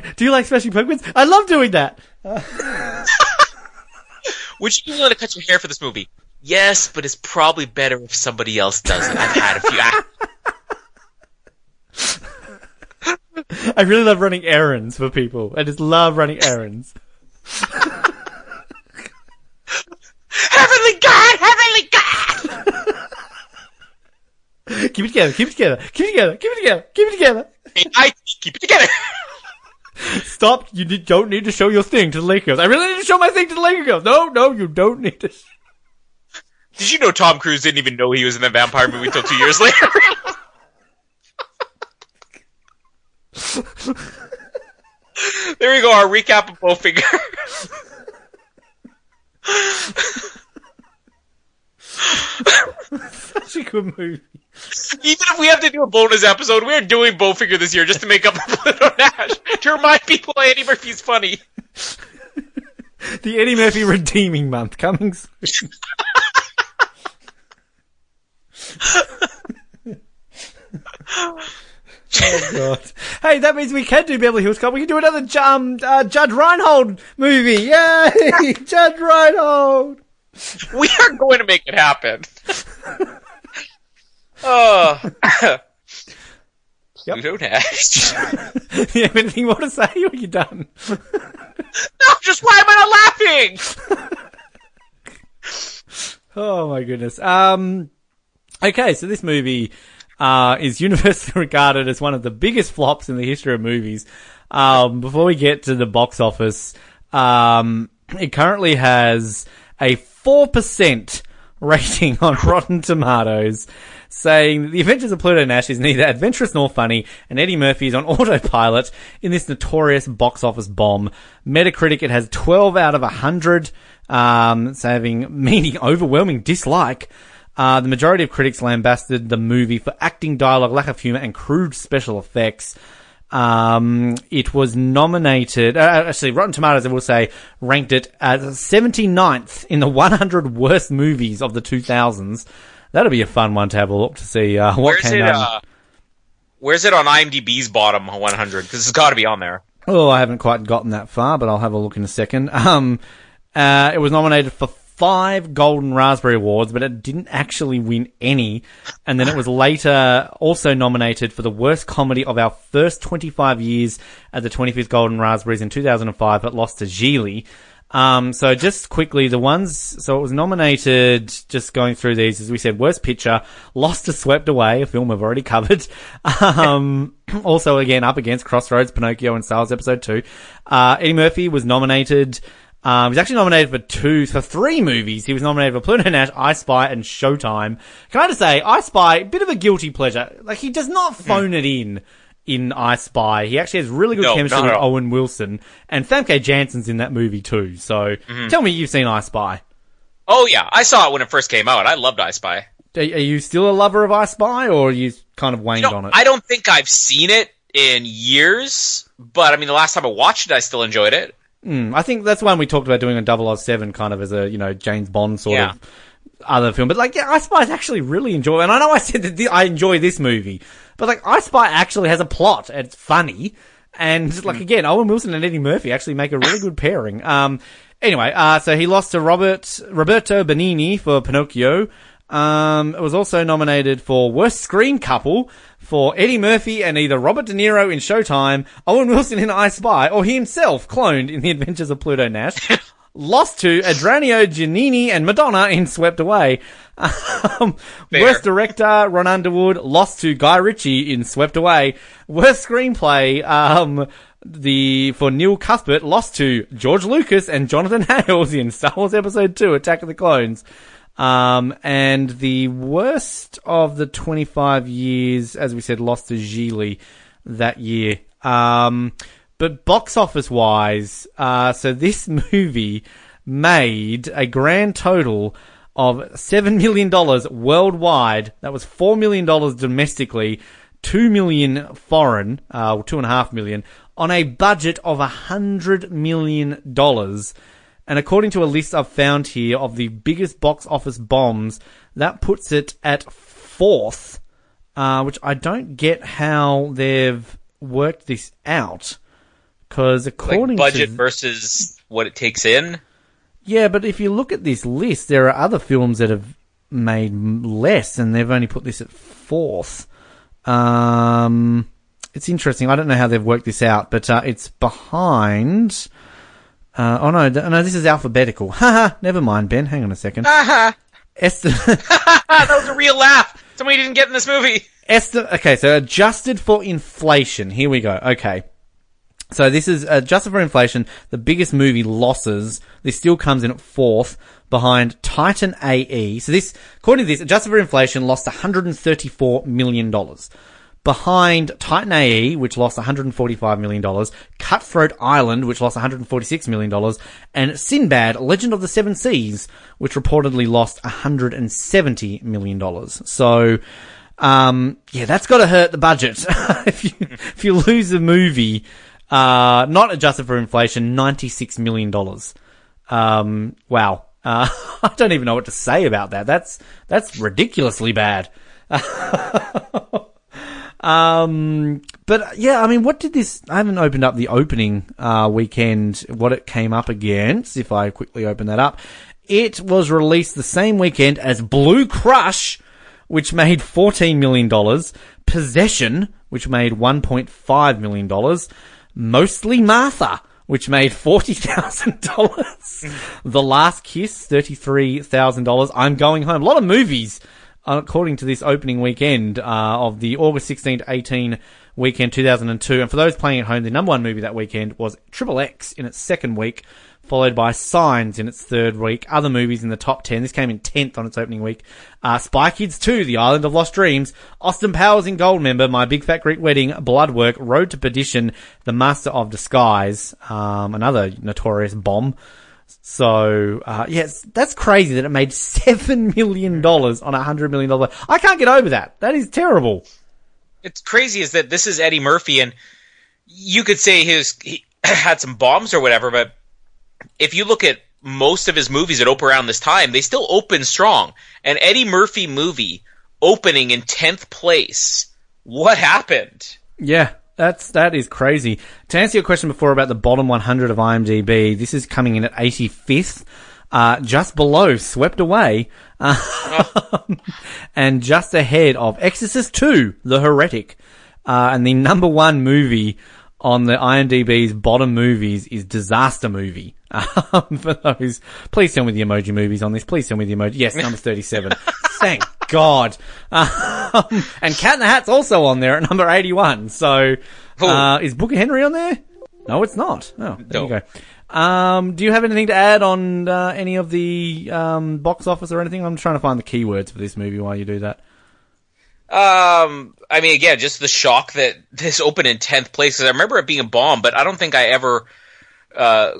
Do you like smashing pumpkins? I love doing that! Would you be willing to cut your hair for this movie? Yes, but it's probably better if somebody else does it. I've had a few. I, I really love running errands for people. I just love running errands. Heavenly God! Heavenly God! keep it together, keep it together, keep it together, keep it together, keep it together. Hey, I keep it together. Stop! You need, don't need to show your thing to the Laker girls. I really need to show my thing to the Laker girls. No, no, you don't need to. Did you know Tom Cruise didn't even know he was in the vampire movie until two years later? there we go, our recap of Bowfinger. Such a good movie. Even if we have to do a bonus episode, we're doing Bowfinger this year just to make up for Pluto Nash. To remind people Eddie Murphy's funny. The Eddie Murphy Redeeming Month coming soon. oh god! Hey, that means we can do Beverly Hills Cop. We can do another um, uh, Judge Reinhold movie. Yay! Judge Reinhold. We are going to make it happen. Oh. Yep. Pluto Nash. you have anything more to say? Or are you done? No, just why am I not laughing? Oh my goodness. Um, okay, so this movie uh, is universally regarded as one of the biggest flops in the history of movies. Um, before we get to the box office, um, it currently has a four percent rating on Rotten Tomatoes, saying The Adventures of Pluto Nash is neither adventurous nor funny, and Eddie Murphy is on autopilot in this notorious box office bomb. Metacritic, it has 12 out of 100, um, so having meaning overwhelming dislike. Uh, the majority of critics lambasted the movie for acting, dialogue, lack of humor, and crude special effects. Um, it was nominated, uh, actually, Rotten Tomatoes, I will say, ranked it as 79th in the 100 worst movies of the 2000s. That'll be a fun one to have a look to see uh, what Where's came it? out. Uh, where's it on IMDb's bottom 100? Because it's got to be on there. Oh, I haven't quite gotten that far, but I'll have a look in a second. Um, uh, it was nominated for five Golden Raspberry Awards, but it didn't actually win any. And then it was later also nominated for the worst comedy of our first 25 years at the 25th Golden Raspberries in 2005, but lost to Gigli. Um, so just quickly, the ones, so it was nominated, just going through these, as we said, Worst Picture, Lost to Swept Away, a film we've already covered. Um, also again, up against Crossroads, Pinocchio, and Wars Episode 2. Uh, Eddie Murphy was nominated, um, he's actually nominated for two, for three movies. He was nominated for Pluto Nash, I Spy, and Showtime. Can I just say, I Spy, bit of a guilty pleasure. Like, he does not phone it in in I Spy. He actually has really good No, chemistry with. Owen Wilson, and Famke Janssen's in that movie too. So, Mm-hmm. tell me you've seen I Spy. Oh yeah, I saw it when it first came out. I loved I Spy. Are, are you still a lover of I Spy, or are you kind of waned You know, on it? I don't think I've seen it in years, but I mean, the last time I watched it, I still enjoyed it. Mm, I think that's one we talked about doing on 007 kind of as a, you know, James Bond sort Yeah. of other film. But like, yeah, I Spy is actually really enjoy, and I know I said that thi- I enjoy this movie, but like, I Spy actually has a plot, and it's funny, and like again, Owen Wilson and Eddie Murphy actually make a really good pairing. Um, anyway, uh, so he lost to Robert, Roberto Benigni for Pinocchio. Um, it was also nominated for Worst Screen Couple for Eddie Murphy and either Robert De Niro in Showtime, Owen Wilson in I Spy, or he himself cloned in The Adventures of Pluto Nash. Lost to Adriano Giannini and Madonna in Swept Away. Um, worst director, Ron Underwood, lost to Guy Ritchie in Swept Away. Worst screenplay, um, the, for Neil Cuthbert, lost to George Lucas and Jonathan Hales in Star Wars Episode 2, Attack of the Clones. Um, and the worst of the 25 years, as we said, lost to Gigli that year. Um, but box office wise, uh, so this movie made a grand total of $7 million worldwide. That was $4 million domestically, 2 million foreign, uh, two and a half million, on a budget of $100 million. And according to a list I've found here of the biggest box office bombs, that puts it at fourth, uh, which I don't get how they've worked this out. Because Like according budget to versus what it takes in. yeah, but if you look at this list, there are other films that have made less, and they've only put this at fourth. Um, it's interesting. I don't know how they've worked this out, but uh, it's behind. Uh, oh no, th- no, this is alphabetical. Haha, never mind, Ben. Hang on a second. Esti- Ah, that was a real laugh. Somebody didn't get in this movie. Esti- okay, so adjusted for inflation. Here we go. Okay. So this is adjusted for inflation, the biggest movie losses. This still comes in at fourth behind Titan AE. So this, according to this, adjusted for inflation, lost 134 million dollars. Behind Titan AE, which lost 145 million dollars, Cutthroat Island, which lost 146 million dollars, and Sinbad: Legend of the Seven Seas, which reportedly lost 170 million dollars. So. Um, yeah, that's got to hurt the budget. if you if you lose a movie, uh, not adjusted for inflation, ninety six million dollars. Um, wow. Uh, I don't even know what to say about that. That's that's ridiculously bad. um, but yeah, I mean, what did this? I haven't opened up the opening uh, weekend. What it came up against? If I quickly open that up, it was released the same weekend as Blue Crush which made $14 million, Possession, which made $1.5 million, Mostly Martha, which made $40,000, The Last Kiss, $33,000, I'm Going Home. A lot of movies, uh, according to this opening weekend uh, of the August 16 to 18 weekend 2002. And for those playing at home, the number one movie that weekend was Triple X in its second week, followed by Signs in its third week. Other movies in the top 10. This came in 10th on its opening week. Uh, Spy Kids 2, The Island of Lost Dreams, Austin Powers in Goldmember, My Big Fat Greek Wedding, Bloodwork, Road to Perdition, The Master of Disguise, um, another notorious bomb. So, uh, yes, that's crazy that it made $7 million on a $100 million. I can't get over that. That is terrible. It's crazy is that this is Eddie Murphy, and you could say his he had some bombs or whatever, but if you look at most of his movies that open around this time, they still open strong. An Eddie Murphy movie opening in tenth place. What happened? Yeah, that's that is crazy. To answer your question before about the bottom 100 of IMDb, this is coming in at 85th, uh, just below Swept Away, um, and just ahead of Exorcist 2, The Heretic, uh, and the number one movie on the IMDb's bottom movies is disaster movie. Um, for those, please tell me the emoji movies on this. Please tell me the emoji. Yes, number 37. Thank God. Um, and Cat in the Hat's also on there at number 81. So, uh, is Booker Henry on there? No, it's not. Oh, there you go. Um, do you have anything to add on uh, any of the um, box office or anything? I'm trying to find the keywords for this movie while you do that. Um, I mean, again, just the shock that this opened in tenth place. 'cause I remember it being a bomb, but I don't think I ever uh,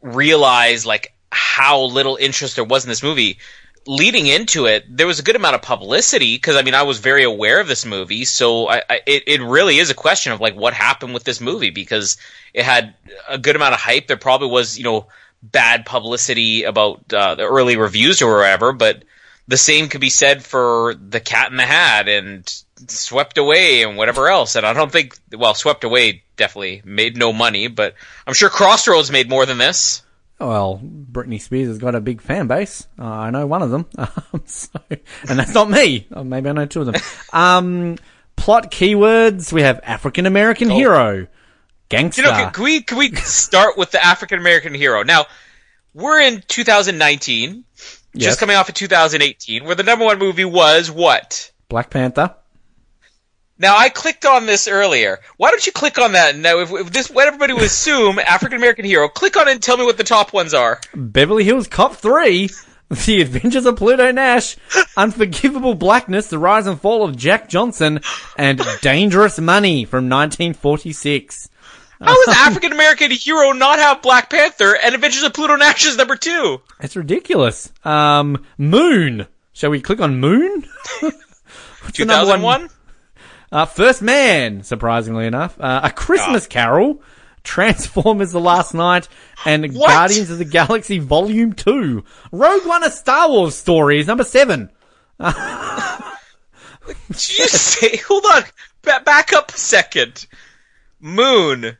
realized like how little interest there was in this movie. Leading into it, there was a good amount of publicity because I mean I was very aware of this movie, so I, I it, it really is a question of like what happened with this movie because it had a good amount of hype. There probably was you know bad publicity about uh, the early reviews or whatever, but the same could be said for the Cat in the Hat and Swept Away and whatever else. And I don't think, well, Swept Away definitely made no money, but I'm sure Crossroads made more than this. Well, Britney Spears has got a big fan base. Uh, I know one of them. Um, so, and that's not me. Or maybe I know two of them. Um, plot keywords. We have African American hero, gangster. You know, can, can we can we start with the African American hero? Now, we're in 2019, Yes. just coming off of 2018, where the number one movie was what? Black Panther. Now I clicked on this earlier. Why don't you click on that? Now, if, if this, what everybody would assume, African American hero, click on it and tell me what the top ones are. Beverly Hills Cop 3, The Adventures of Pluto Nash, Unforgivable Blackness, The Rise and Fall of Jack Johnson, and Dangerous Money from 1946. How does African American hero not have Black Panther and Adventures of Pluto Nash is number two? It's ridiculous. Um, Moon. Shall we click on Moon? The number one- 2001? Uh, First Man, surprisingly enough. Uh, A Christmas Carol, Transformers The Last Knight, and What? Guardians of the Galaxy Volume 2. Rogue One, A Star Wars Story is number 7. Did you say? Hold on. Ba- back up a second. Moon.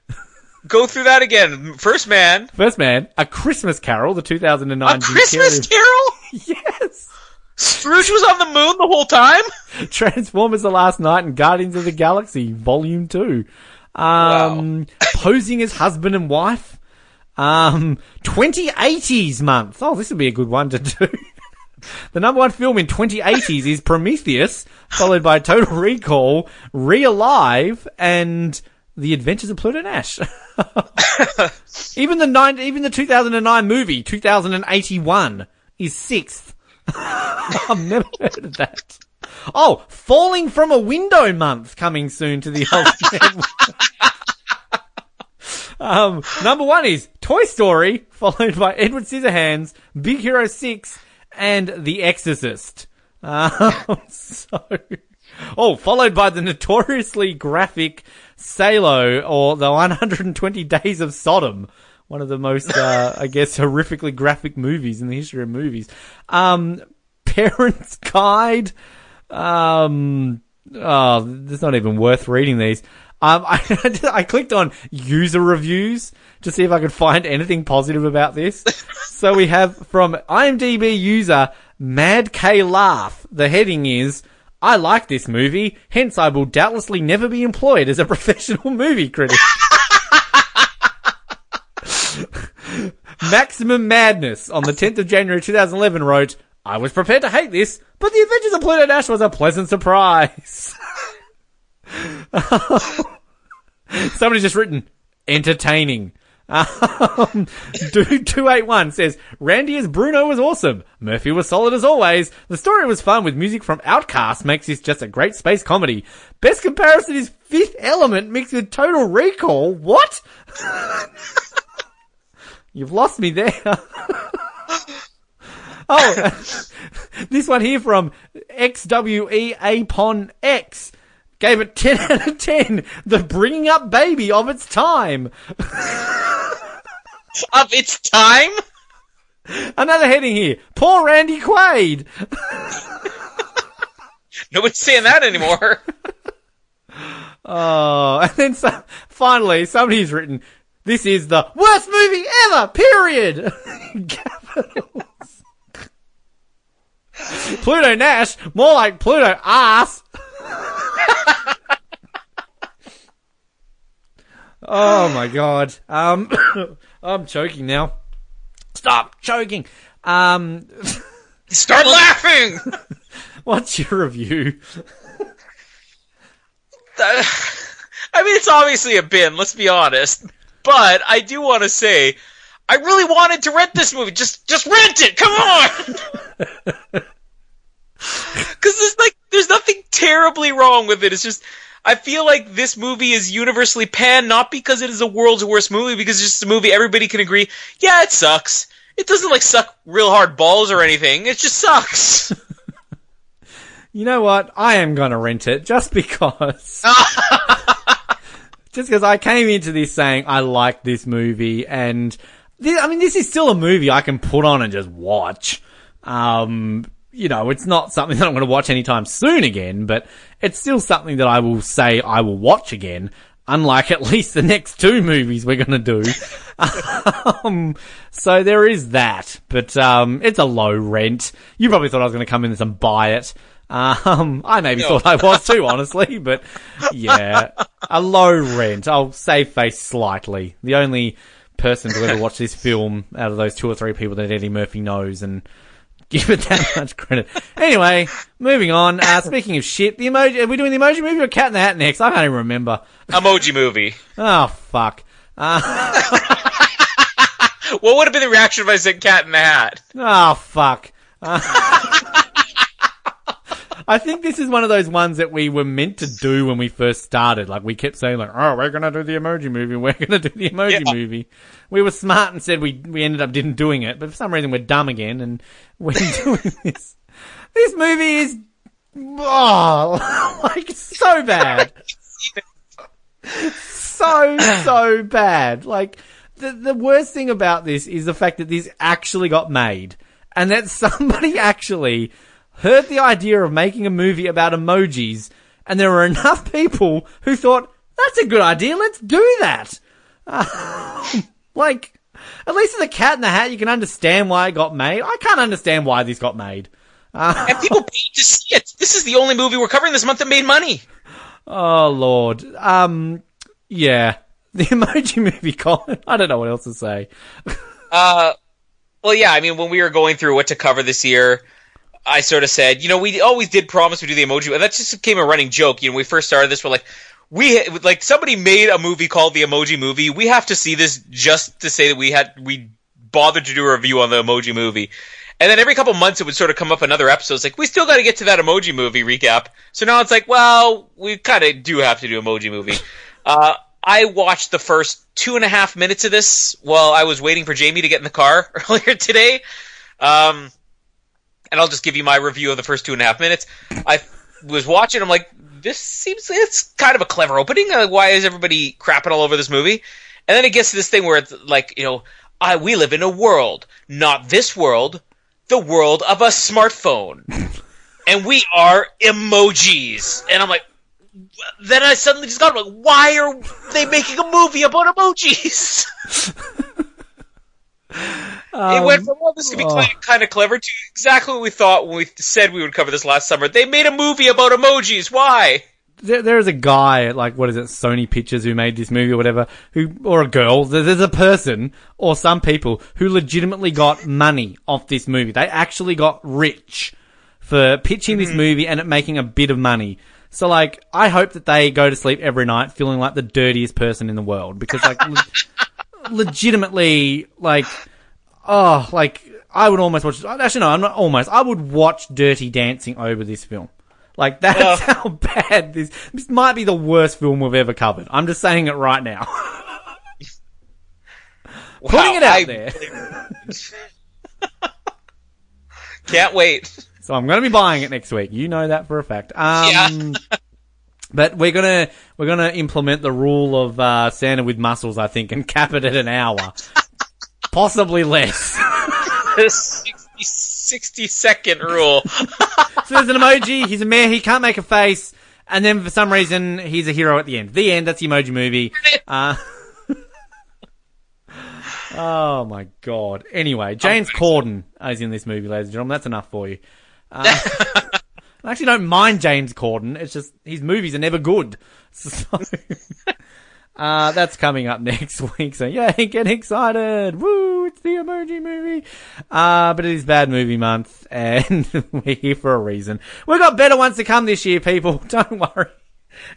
Go through that again. First man. First Man, A Christmas Carol, the 2009 A Jim Christmas Carrey- Carol? Yes! Scrooge was on the moon the whole time? Transformers The Last Knight and Guardians of the Galaxy Volume 2. Um, Posing as Husband and Wife. Um, 2080s month. Oh, this would be a good one to do. the number one film in 2080s is Prometheus, followed by Total Recall, Realive, and The Adventures of Pluto Nash. even the nine, even the 2009 movie, 2081, is sixth. I've never heard of that. Oh, Falling from a Window month coming soon to the old um, number one is Toy Story, followed by Edward Scissorhands, Big Hero 6, and The Exorcist. Um, so, oh, followed by the notoriously graphic Salo, or the 120 Days of Sodom. One of the most, uh, I guess, horrifically graphic movies in the history of movies. Um, Parents Guide. Um, oh, it's not even worth reading these. Um, I, I clicked on user reviews to see if I could find anything positive about this. so we have from IMDb user Mad K Laugh. The heading is, I like this movie, hence I will doubtlessly never be employed as a professional movie critic. Maximum Madness on the 10th of January 2011 wrote, I was prepared to hate this, but The Adventures of Pluto Nash was a pleasant surprise. Somebody's just written, entertaining. Um, Dude 281 says, Randy as Bruno was awesome. Murphy was solid as always. The story was fun with music from Outcast makes this just a great space comedy. Best comparison is Fifth Element mixed with Total Recall. What? You've lost me there. oh, this one here from XWE Apon X gave it 10 out of 10. The bringing up baby of its time. Of its time? Another heading here. Poor Randy Quaid. Nobody's saying that anymore. Oh, and then so, finally somebody's written, this is the worst movie ever, period. Capitals. Pluto Nash, more like Pluto ass. Oh my god. Um, I'm choking now. Stop choking. Um, Start laughing. what's your review? I mean, it's obviously a bin. Let's be honest. But I do want to say, I really wanted to rent this movie. Just, just rent it. Come on. Because there's like, there's nothing terribly wrong with it. It's just, I feel like this movie is universally panned not because it is the world's worst movie, because it's just a movie everybody can agree, yeah, it sucks. It doesn't like suck real hard balls or anything. It just sucks. You know what? I am gonna rent it just because. just because I came into this saying I like this movie, and thi- I mean, this is still a movie I can put on and just watch. Um, you know, it's not something that I'm going to watch anytime soon again, but it's still something that I will say I will watch again. Unlike at least the next two movies we're going to do. um, so there is that, but um, it's a low rent. You probably thought I was going to come in this and buy it. Um, I maybe No. thought I was too, honestly, but yeah, a low rent. I'll save face slightly. The only person to ever watch this film out of those two or three people that Eddie Murphy knows and give it that much credit. Anyway, moving on. Uh, speaking of shit, the emoji, are we doing the emoji movie or Cat in the Hat next? I can't even remember. Emoji movie. Oh, fuck. What would have been the reaction if I said Cat in the Hat? Oh, fuck. Uh, I think this is one of those ones that we were meant to do when we first started. Like, we kept saying, like, oh, we're gonna do the emoji movie, we're gonna do the emoji Yeah. movie. We were smart and said we, we ended up didn't doing it, but for some reason we're dumb again and we're doing this. This movie is, oh, like, so bad. so so bad. Like the the worst thing about this is the fact that this actually got made, and that somebody actually heard the idea of making a movie about emojis, and there were enough people who thought that's a good idea. Let's do that. like. At least in the Cat in the Hat, you can understand why it got made. I can't understand why this got made. And people paid to see it. This is the only movie we're covering this month that made money. Oh lord. Um. Yeah. The emoji movie, Colin. I don't know what else to say. Uh, well, yeah. I mean, when we were going through what to cover this year, I sort of said, you know, we always did promise we'd do the emoji, and that just became a running joke. You know, when we first started this, we're like, we like somebody made a movie called the Emoji Movie. We have to see this just to say that we had we bothered to do a review on the Emoji Movie. And then every couple months it would sort of come up another episode. It's like we still got to get to that Emoji Movie recap. So now it's like, well, we kind of do have to do Emoji Movie. Uh, I watched the first two and a half minutes of this while I was waiting for Jamie to get in the car earlier today. Um, and I'll just give you my review of the first two and a half minutes. I was watching. I'm like, this seems it's kind of a clever opening. Uh, why is everybody crapping all over this movie? And then it gets to this thing where it's like, you know, I we live in a world, not this world, the world of a smartphone, and we are emojis. And I'm like, then I suddenly just got like, why are they making a movie about emojis? it went from well, this could be oh. kind of clever to exactly what we thought when we said we would cover this last summer. They made a movie about emojis. Why? There, there's a guy at like what is it, Sony Pictures, who made this movie or whatever, who or a girl. There's a person or some people who legitimately got money off this movie. They actually got rich for pitching this mm-hmm. movie and it making a bit of money. So like, I hope that they go to sleep every night feeling like the dirtiest person in the world because like, legitimately, like, oh, like I would almost watch. Actually, no, I'm not almost. I would watch Dirty Dancing over this film. Like that's how bad this. This might be the worst film we've ever covered. I'm just saying it right now. Putting it out I- there. Can't wait. So I'm going to be buying it next week. You know that for a fact. Um, Yeah. But we're gonna we're gonna implement the rule of uh, Santa with muscles, I think, and cap it at an hour, possibly less. The 60, 60 second rule. So there's an emoji. He's a man. He can't make a face, and then for some reason he's a hero at the end. The end. That's the emoji movie. Uh, oh my god. Anyway, James Corden is in this movie, ladies and gentlemen. That's enough for you. Uh, I actually don't mind James Corden. It's just his movies are never good. So, Uh, that's coming up next week. So yeah, get excited. Woo, it's the emoji movie. Uh, but it is bad movie month and we're here for a reason. We've got better ones to come this year, people. Don't worry.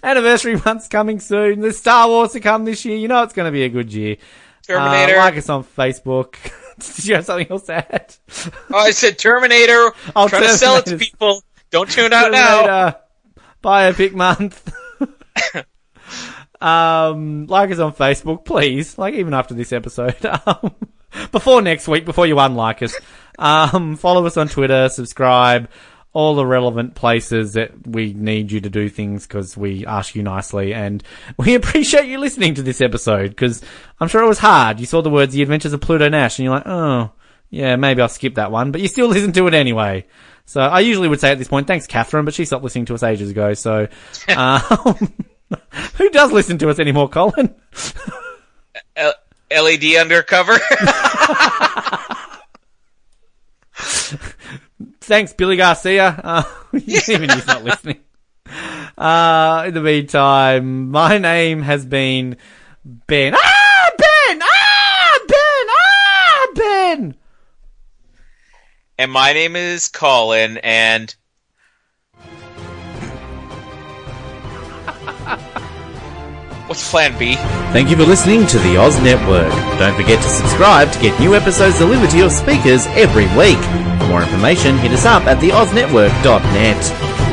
Anniversary month's coming soon. There's Star Wars to come this year. You know it's going to be a good year. Terminator. Uh, like us on Facebook. Did you have something else to add? Oh, I said Terminator. Oh, Trying to sell it to people. Don't tune out now. Terminator, Biopic month. um, like us on Facebook, please. Like even after this episode. Um, before next week, before you unlike us. Um, follow us on Twitter, subscribe, all the relevant places that we need you to do things because we ask you nicely and we appreciate you listening to this episode because I'm sure it was hard. You saw the words The Adventures of Pluto Nash and you're like, oh, yeah, maybe I'll skip that one, but you still listen to it anyway. So I usually would say at this point, thanks Catherine, but she stopped listening to us ages ago. So, um, who does listen to us anymore, Colin? L- LED undercover. Thanks, Billy Garcia. Uh, even he's not listening. Uh, in the meantime, my name has been Ben. Ah, Ben! Ah, Ben! Ah, Ben! And my name is Colin, and what's Plan B? Thank you for listening to the Oz Network. Don't forget to subscribe to get new episodes delivered to your speakers every week. For more information, hit us up at theoznetwork.net.